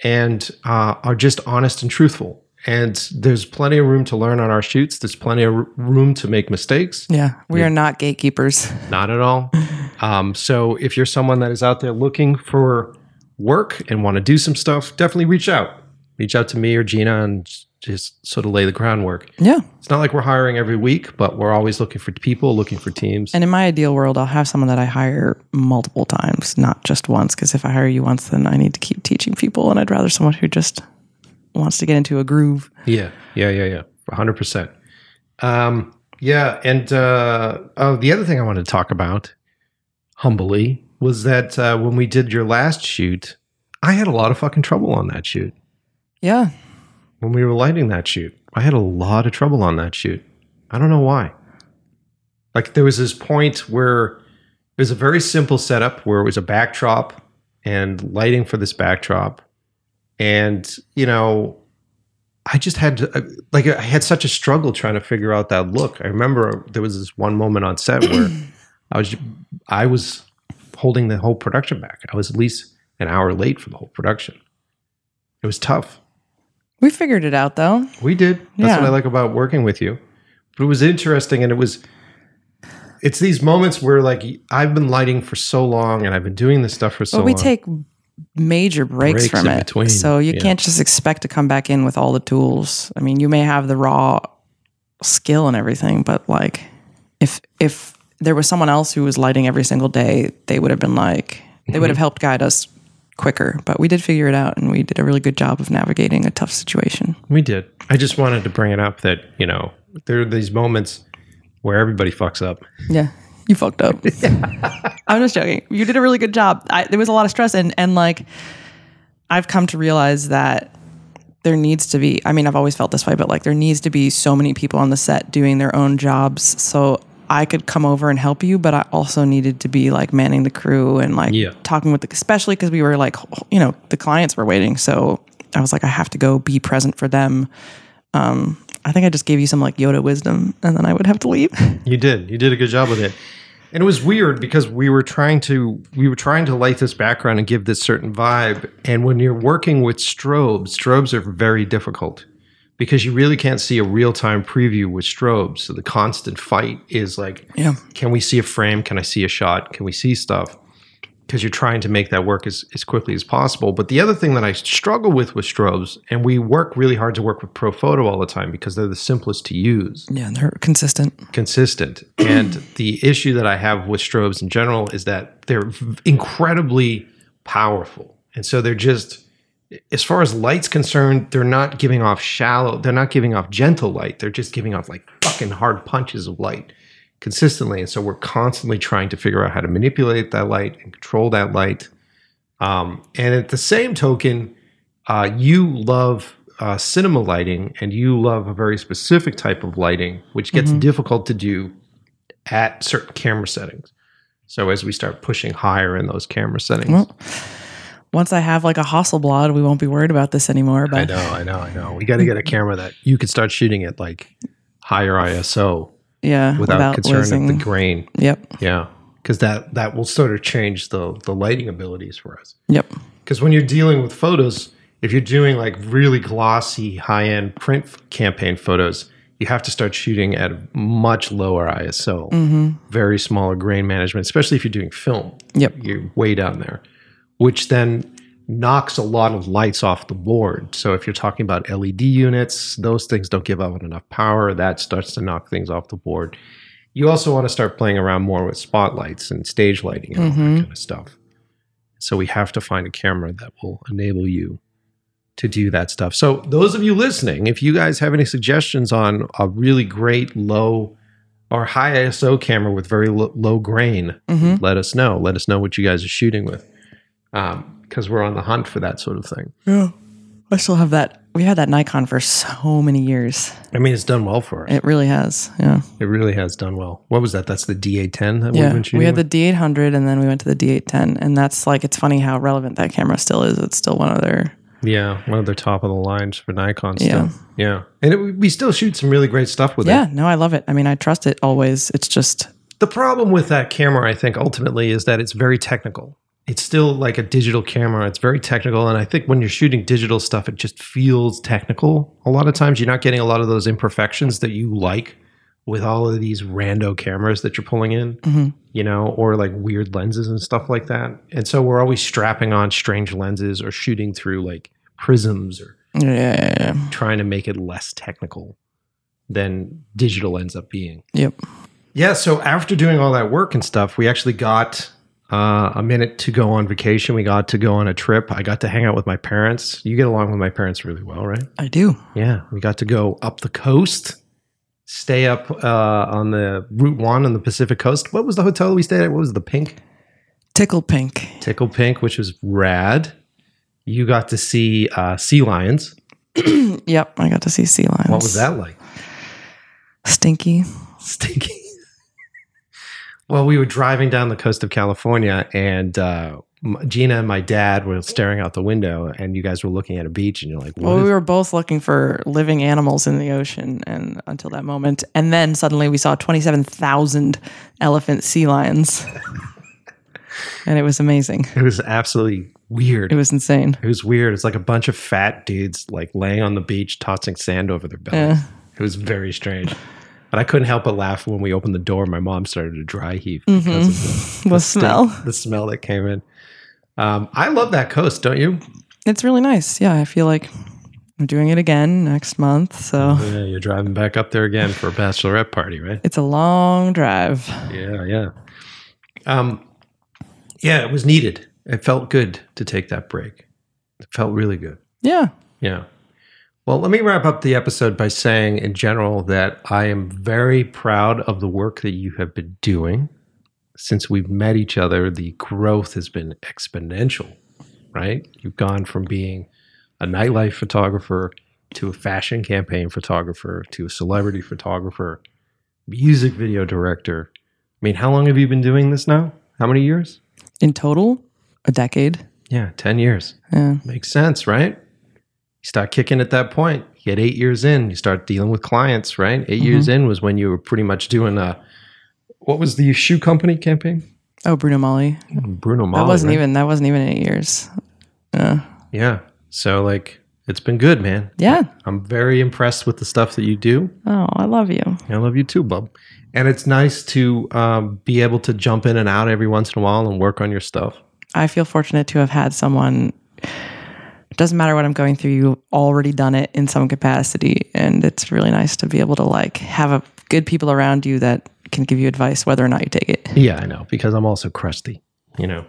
and uh, are just honest and truthful. And there's plenty of room to learn on our shoots. There's plenty of r- room to make mistakes. Yeah. We are not gatekeepers. Not at all. Um, so if you're someone that is out there looking for work and want to do some stuff, definitely reach out. Reach out to me or Gina and just sort of lay the groundwork. Yeah. It's not like we're hiring every week, but we're always looking for people, looking for teams. And in my ideal world, I'll have someone that I hire multiple times, not just once. Because if I hire you once, then I need to keep teaching people, and I'd rather someone who just wants to get into a groove. Yeah, yeah, yeah, yeah, hundred percent. Um, yeah, and uh, oh, the other thing I wanted to talk about, humbly, was that uh, when we did your last shoot, I had a lot of fucking trouble on that shoot. Yeah. When we were lighting that shoot, I had a lot of trouble on that shoot. I don't know why. Like there was this point where it was a very simple setup where it was a backdrop and lighting for this backdrop, and you know I just had to, like I had such a struggle trying to figure out that look. I remember there was this one moment on set where I was I was holding the whole production back. I was at least an hour late for the whole production. It was tough. We figured it out though. We did. That's Yeah. what I like about working with you. But it was interesting and it was it's these moments where like I've been lighting for so long and I've been doing this stuff for so But we long. take major breaks, Breaks from it. between, So you yeah. can't just expect to come back in with all the tools. I mean, you may have the raw skill and everything, but like if if there was someone else who was lighting every single day, they would have been like they Mm-hmm. would have helped guide us quicker. But we did figure it out and we did a really good job of navigating a tough situation. we did. I just wanted to bring it up that, you know, there are these moments where everybody fucks up. Yeah. You fucked up. I'm just joking. You did a really good job. I, there was a lot of stress and and like I've come to realize that there needs to be I mean I've always felt this way but like there needs to be so many people on the set doing their own jobs so I could come over and help you but I also needed to be like manning the crew and like Yeah. talking with the especially cuz we were like you know the clients were waiting so I was like I have to go be present for them um I think I just gave you some like Yoda wisdom and then I would have to leave. You did. You did a good job with it. And it was weird because we were trying to we were trying to light this background and give this certain vibe. And when you're working with strobes, strobes are very difficult because you really can't see a real-time preview with strobes. So the constant fight is like, Yeah. can we see a frame? Can I see a shot? Can we see stuff? Because you're trying to make that work as, as quickly as possible. But the other thing that I struggle with with strobes, and we work really hard to work with Profoto all the time because they're the simplest to use Yeah, and they're consistent. consistent. And the issue that I have with strobes in general is that they're incredibly powerful. And so they're just, as far as light's concerned, they're not giving off shallow, they're not giving off gentle light. They're just giving off like fucking hard punches of light consistently. And so we're constantly trying to figure out how to manipulate that light and control that light. Um, and at the same token, uh, you love uh, cinema lighting and you love a very specific type of lighting, which gets difficult to do at certain camera settings. So as we start pushing higher in those camera settings, Well, once I have like a Hasselblad, we won't be worried about this anymore. But I know, I know, I know. We got to get a camera that you could start shooting at like higher ISO yeah, without, concern losing. of the grain. Yep, Yeah, because that that will sort of change the the lighting abilities for us. yep, Because when you're dealing with photos, if you're doing like really glossy, high end print campaign photos, you have to start shooting at much lower ISO, mm-hmm. very smaller grain management, especially if you're doing film. yep. You're way down there, which then knocks a lot of lights off the board. So if you're talking about LED units, those things don't give out enough power. That starts to knock things off the board. You also want to start playing around more with spotlights and stage lighting and all that kind of stuff. So we have to find a camera that will enable you to do that stuff. So those of you listening, if you guys have any suggestions on a really great low or high ISO camera with very lo- low grain, hmm let us know. Let us know what you guys are shooting with, Um, because we're on the hunt for that sort of thing. Yeah, I still have that we had that Nikon for so many years. I mean, it's done well for us. It really has. Yeah. It really has done well. What was that? That's the D810 that we've Yeah. been shooting. We had the? D800 and then we went to the D810. And that's like, it's funny how relevant that camera still is. It's still one of their, yeah, one of the top of the lines for Nikon. Still. Yeah. yeah, and it, we still shoot some really great stuff with it. yeah, no, I love it. I mean, I trust it always. It's just, The problem with that camera, I think, ultimately is that it's very technical. It's still like a digital camera. It's very technical. And I think when you're shooting digital stuff, it just feels technical. A lot of times you're not getting a lot of those imperfections that you like with all of these rando cameras that you're pulling in, Mhm. you know, or like weird lenses and stuff like that. And so we're always strapping on strange lenses or shooting through like prisms or yeah. trying to make it less technical than digital ends up being. Yep. Yeah, so after doing all that work and stuff, we actually got uh, a minute to go on vacation. We got to go on a trip. I got to hang out with my parents. You get along with my parents really well, right? I do. Yeah, we got to go up the coast, stay up uh, on the Route One on the Pacific Coast. What was the hotel we stayed at? What was the Pink Tickle Pink. Tickle Pink, which was rad. You got to see uh, sea lions. Yep. I got to see sea lions. What was that like? Stinky. Stinky. Well, we were driving down the coast of California, and uh, Gina and my dad were staring out the window, and you guys were looking at a beach, and you're like, Well, we were both looking for living animals in the ocean, and until that moment, and then suddenly we saw twenty-seven thousand elephant sea lions, and it was amazing. it was absolutely weird. It was insane. It was weird. It's like a bunch of fat dudes like laying on the beach, tossing sand over their bellies. Yeah. It was very strange. But I couldn't help but laugh when we opened the door. My mom started to dry heave because of the, The stink- smell. the smell that came in. Um, I love that coast, don't you? It's really nice. Yeah, I feel like I'm doing it again next month, so Yeah, you're driving back up there again for a bachelorette party, right? it's a long drive. Yeah, yeah. Um, yeah, it was needed. It felt good to take that break. It felt really good. Yeah. Yeah. Well, let me wrap up the episode by saying, in general, that I am very proud of the work that you have been doing. Since we've met each other, the growth has been exponential, right? You've gone from being a nightlife photographer to a fashion campaign photographer to a celebrity photographer, music video director. I mean, how long have you been doing this now? How many years? In total, a decade. Yeah, 10 years. Yeah. Makes sense, right? You start kicking at that point. You get eight years in, you start dealing with clients, right? 8 mm-hmm. years in was when you were pretty much doing a, what was the shoe company campaign? Oh, Bruno Magli. Bruno Magli. that wasn't right? even that wasn't even eight years. Yeah. Yeah. So, like, it's been good, man. Yeah. I'm very impressed with the stuff that you do. Oh, I love you. I love you too, bub. And it's nice to um, be able to jump in and out every once in a while and work on your stuff. I feel fortunate to have had someone. It doesn't matter what I'm going through. You've already done it in some capacity, and it's really nice to be able to like have a good people around you that can give you advice, whether or not you take it. Yeah, I know, because I'm also crusty. You know,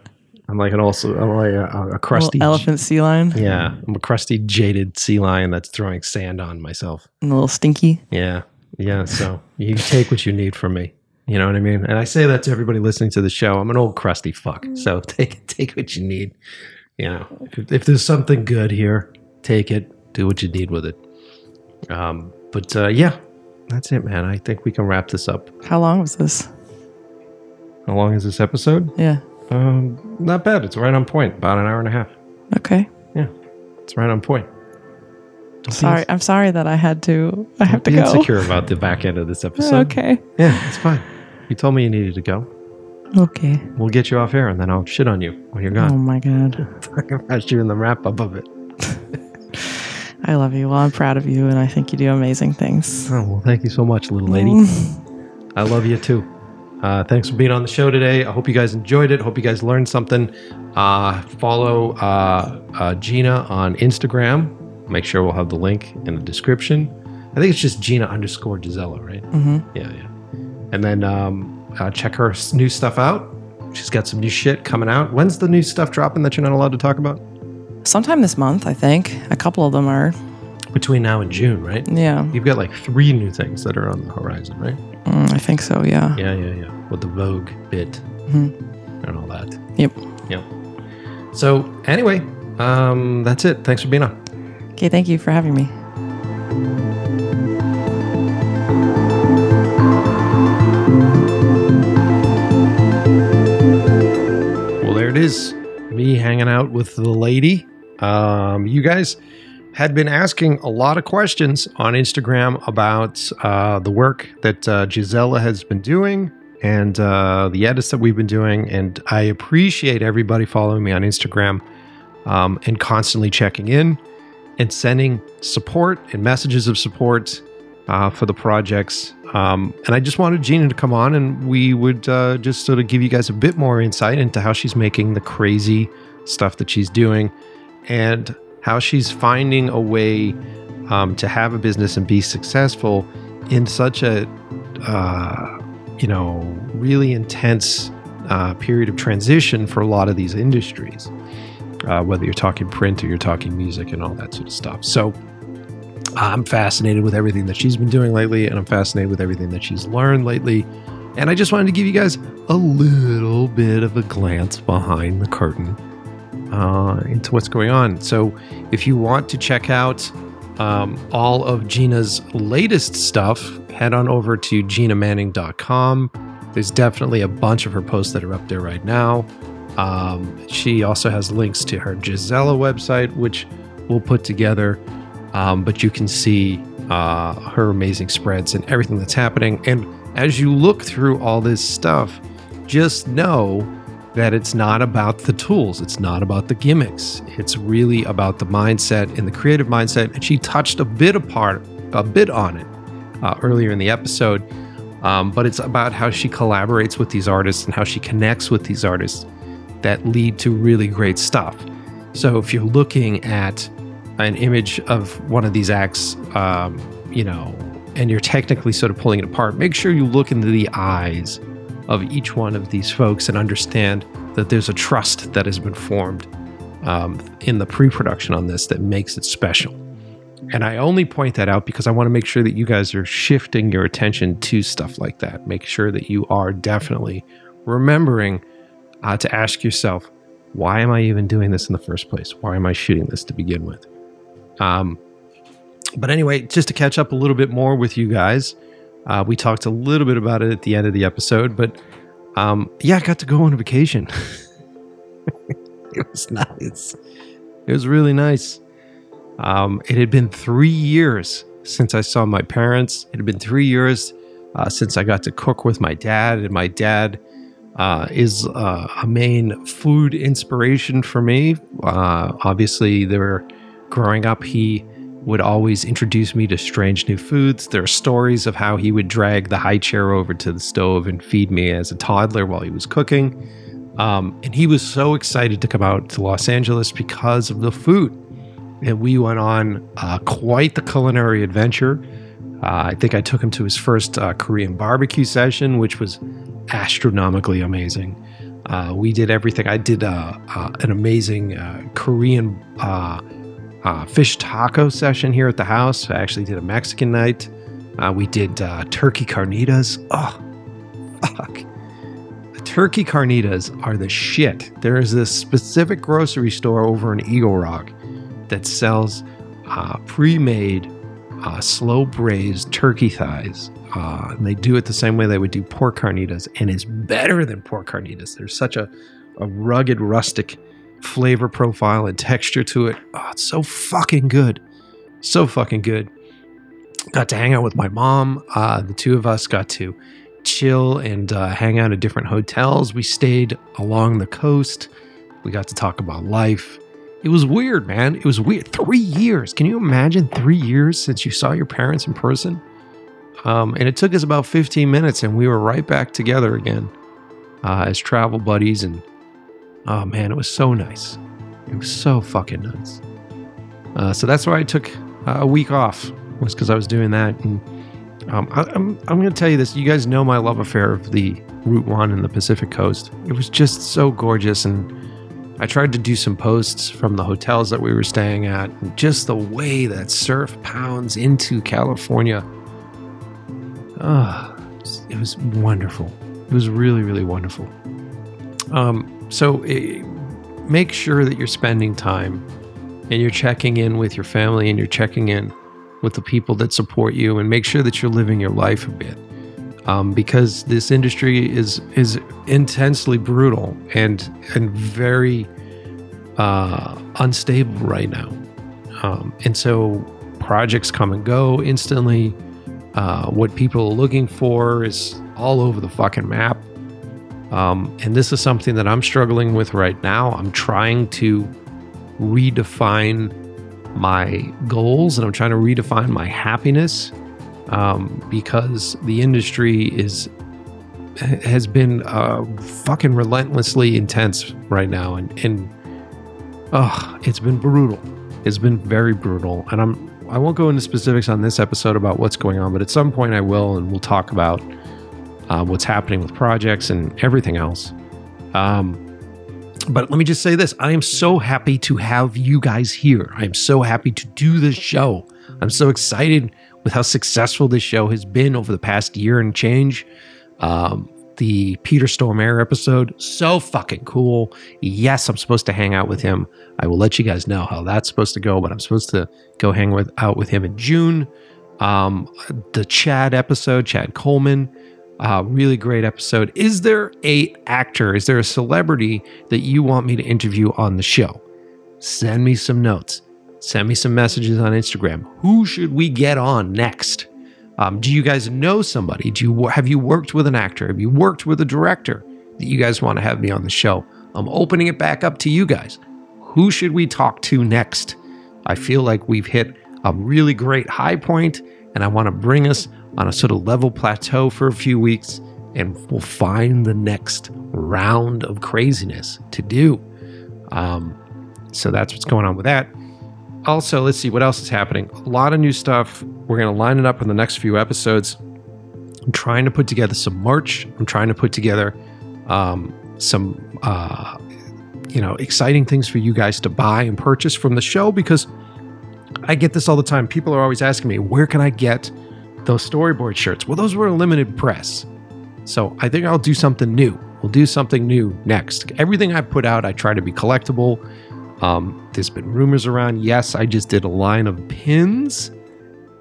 I'm like an also, I'm like a, a crusty elephant sea lion, Yeah, I'm a crusty, jaded sea lion that's throwing sand on myself. and a little stinky. Yeah, yeah. So you take what you need from me. You know what I mean? And I say that to everybody listening to the show. I'm an old crusty fuck. So take take what you need. You know, if, if there's something good here, take it. Do what you need with it. Um, but uh, yeah, that's it, man. I think we can wrap this up. How long was this? How long is this episode? Yeah. Um, not bad. It's right on point. About an hour and a half. Okay. Yeah, it's right on point. Sorry, I'm sorry that I had to. I have to go. insecure about the back end of this episode. Okay. Yeah, it's fine. You told me you needed to go. Okay. We'll get you off air and then I'll shit on you when you're gone. Oh my god. Talk about you in the wrap up of it. I love you. Well, I'm proud of you, and I think you do amazing things. Oh, well, thank you so much, little lady. I love you too. Uh, thanks for being on the show today. I hope you guys enjoyed it. Hope you guys learned something. Uh, follow uh, uh, Gina on Instagram. Make sure we'll have the link in the description. I think it's just Gina underscore Gisela, right? hmm Yeah, yeah. And then um, uh, check her new stuff out. She's got some new shit coming out. When's the new stuff dropping that you're not allowed to talk about? Sometime this month, I think. A couple of them are. Between now and June, right? Yeah. You've got like three new things that are on the horizon, right? Mm, I think so. Yeah. Yeah, yeah, yeah. With the Vogue bit Mhm. and all that. Yep. Yep. So anyway, um, that's it. Thanks for being on. Okay, thank you for having me. It is. Me hanging out with the lady. Um, you guys had been asking a lot of questions on Instagram about uh, the work that uh, Gisela has been doing and uh, the edits that we've been doing. And I appreciate everybody following me on Instagram um, and constantly checking in and sending support and messages of support uh, for the projects. Um, and I just wanted Gina to come on and we would uh, just sort of give you guys a bit more insight into how she's making the crazy stuff that she's doing and how she's finding a way um, to have a business and be successful in such a, uh, you know, really intense uh, period of transition for a lot of these industries, uh, whether you're talking print or you're talking music and all that sort of stuff. So I'm fascinated with everything that she's been doing lately, and I'm fascinated with everything that she's learned lately. And I just wanted to give you guys a little bit of a glance behind the curtain uh, into what's going on. So, if you want to check out um, all of Gina's latest stuff, head on over to ginamanning.com. There's definitely a bunch of her posts that are up there right now. Um, she also has links to her Gisela website, which we'll put together. Um, but you can see uh, her amazing spreads and everything that's happening. And as you look through all this stuff, just know that it's not about the tools, it's not about the gimmicks. It's really about the mindset and the creative mindset. And she touched a bit apart, a bit on it uh, earlier in the episode. Um, but it's about how she collaborates with these artists and how she connects with these artists that lead to really great stuff. So if you're looking at an image of one of these acts, um, you know, and you're technically sort of pulling it apart, make sure you look into the eyes of each one of these folks and understand that there's a trust that has been formed um, in the pre production on this that makes it special. And I only point that out because I want to make sure that you guys are shifting your attention to stuff like that. Make sure that you are definitely remembering uh, to ask yourself, why am I even doing this in the first place? Why am I shooting this to begin with? Um, but anyway, just to catch up a little bit more with you guys, uh, we talked a little bit about it at the end of the episode, but um, yeah, I got to go on a vacation. it was nice. It was really nice. Um, it had been three years since I saw my parents. It had been three years uh, since I got to cook with my dad, and my dad uh, is uh, a main food inspiration for me. Uh, obviously, there growing up, he would always introduce me to strange new foods. There are stories of how he would drag the high chair over to the stove and feed me as a toddler while he was cooking. Um, and he was so excited to come out to Los Angeles because of the food. And we went on uh, quite the culinary adventure. Uh, I think I took him to his first uh, Korean barbecue session, which was astronomically amazing. Uh, we did everything. I did uh, uh, an amazing Korean uh, fish taco session here at the house. I actually did a Mexican night. Uh, we did uh, turkey carnitas. Oh, fuck. The turkey carnitas are the shit. There is this specific grocery store over in Eagle Rock that sells uh, pre made, uh, slow braised turkey thighs. Uh, and they do it the same way they would do pork carnitas, and it's better than pork carnitas. There's such a, a rugged, rustic flavor profile and texture to it. Oh, it's so fucking good. So fucking good. Got to hang out with my mom. Uh, the two of us got to chill and uh, hang out at different hotels. We stayed along the coast. We got to talk about life. It was weird, man. It was weird. Three years. Can you imagine three years since you saw your parents in person? Um, and it took us about 15 minutes, and we were right back together again uh, as travel buddies and Oh man, it was so nice. It was so fucking nice. Uh, so that's why I took uh, a week off was because I was doing that. And um, I, am I'm, I'm going to tell you this. You guys know my love affair of the Route One and the Pacific Coast. It was just so gorgeous, and I tried to do some posts from the hotels that we were staying at, and just the way that surf pounds into California. Ah, oh, it was wonderful. It was really, really wonderful. Um, so uh, make sure that you're spending time and you're checking in with your family and you're checking in with the people that support you and make sure that you're living your life a bit. Um, because this industry is is intensely brutal and and very uh, unstable right now, um, and so projects come and go instantly. Uh, what people are looking for is all over the fucking map, um, and this is something that I'm struggling with right now. I'm trying to redefine my goals and I'm trying to redefine my happiness um, because the industry is has been uh, fucking relentlessly intense right now and and it's been brutal. It's been very brutal, and I'm I won't go into specifics on this episode about what's going on, but at some point I will, and we'll talk about uh, what's happening with projects and everything else. Um, but let me just say this I am so happy to have you guys here. I am so happy to do this show. I'm so excited with how successful this show has been over the past year and change. Um, the Peter Stormare episode, so fucking cool. Yes, I'm supposed to hang out with him. I will let you guys know how that's supposed to go, but I'm supposed to go hang with, out with him in June. Um, the Chad episode, Chad Coleman, uh, really great episode. Is there a actor? Is there a celebrity that you want me to interview on the show? Send me some notes. Send me some messages on Instagram. Who should we get on next? Um, do you guys know somebody? Do you have you worked with an actor? Have you worked with a director that you guys want to have me on the show? I'm opening it back up to you guys. Who should we talk to next? I feel like we've hit a really great high point, and I want to bring us on a sort of level plateau for a few weeks, and we'll find the next round of craziness to do. Um, so that's what's going on with that. Also, let's see what else is happening. A lot of new stuff. We're going to line it up in the next few episodes. I'm trying to put together some merch. I'm trying to put together um, some, uh, you know, exciting things for you guys to buy and purchase from the show because I get this all the time. People are always asking me, where can I get those storyboard shirts? Well, those were a limited press. So I think I'll do something new. We'll do something new next. Everything I put out, I try to be collectible. Um, there's been rumors around. Yes, I just did a line of pins.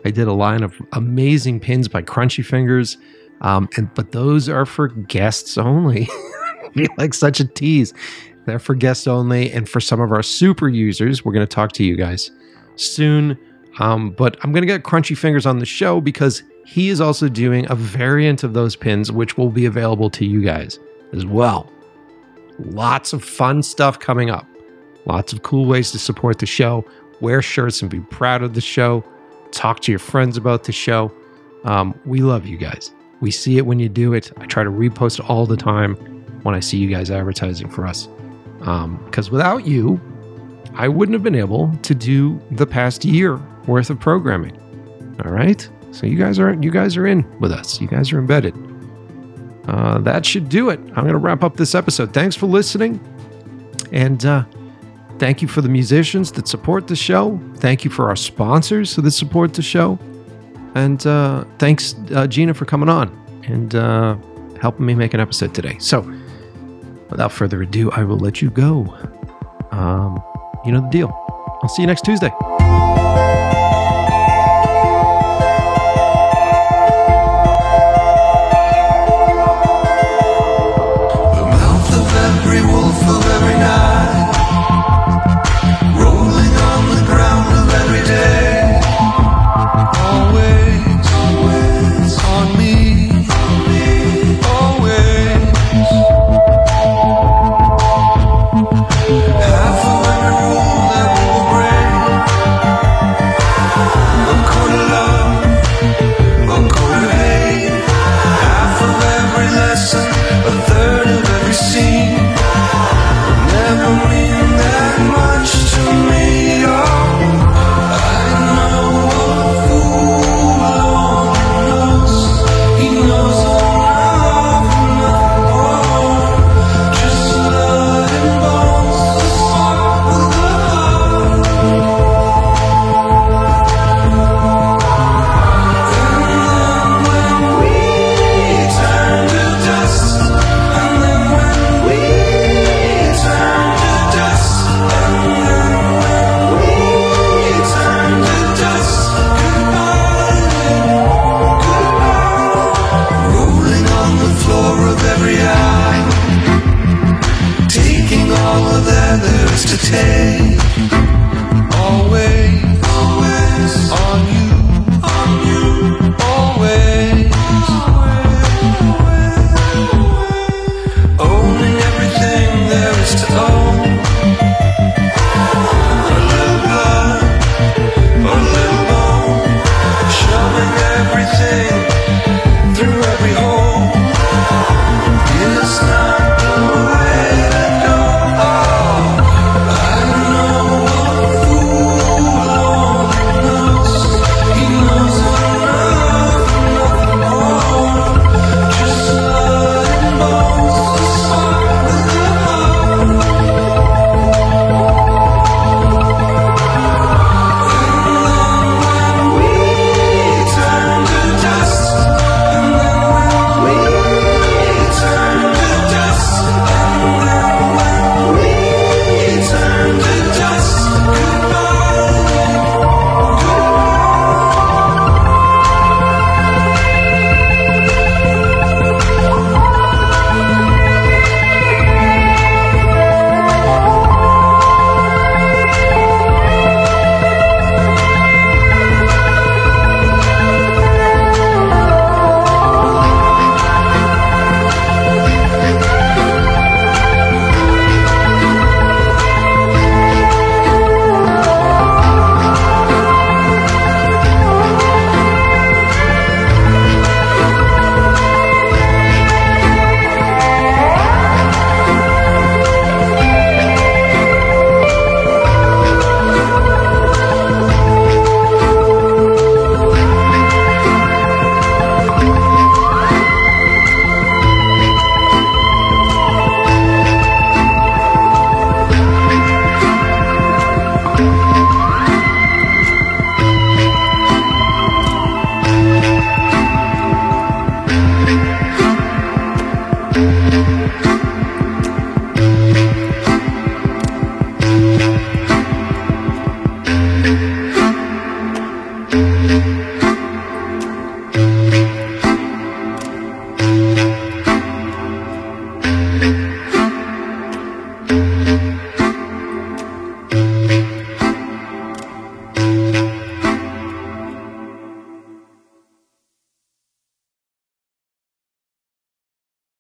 I did a line of amazing pins by Crunchy Fingers. Um, and but those are for guests only. like such a tease. They're for guests only, and for some of our super users, we're going to talk to you guys soon. Um, but I'm going to get Crunchy Fingers on the show because he is also doing a variant of those pins, which will be available to you guys as well. Lots of fun stuff coming up. Lots of cool ways to support the show. Wear shirts and be proud of the show. Talk to your friends about the show. Um, we love you guys. We see it when you do it. I try to repost all the time when I see you guys advertising for us. Because um, without you, I wouldn't have been able to do the past year worth of programming. All right. So you guys are you guys are in with us. You guys are embedded. Uh, that should do it. I'm going to wrap up this episode. Thanks for listening, and uh, thank you for the musicians that support the show. Thank you for our sponsors that support the show, and uh, thanks uh, Gina for coming on and uh, helping me make an episode today. So, without further ado, I will let you go. Um, you know the deal. I'll see you next Tuesday.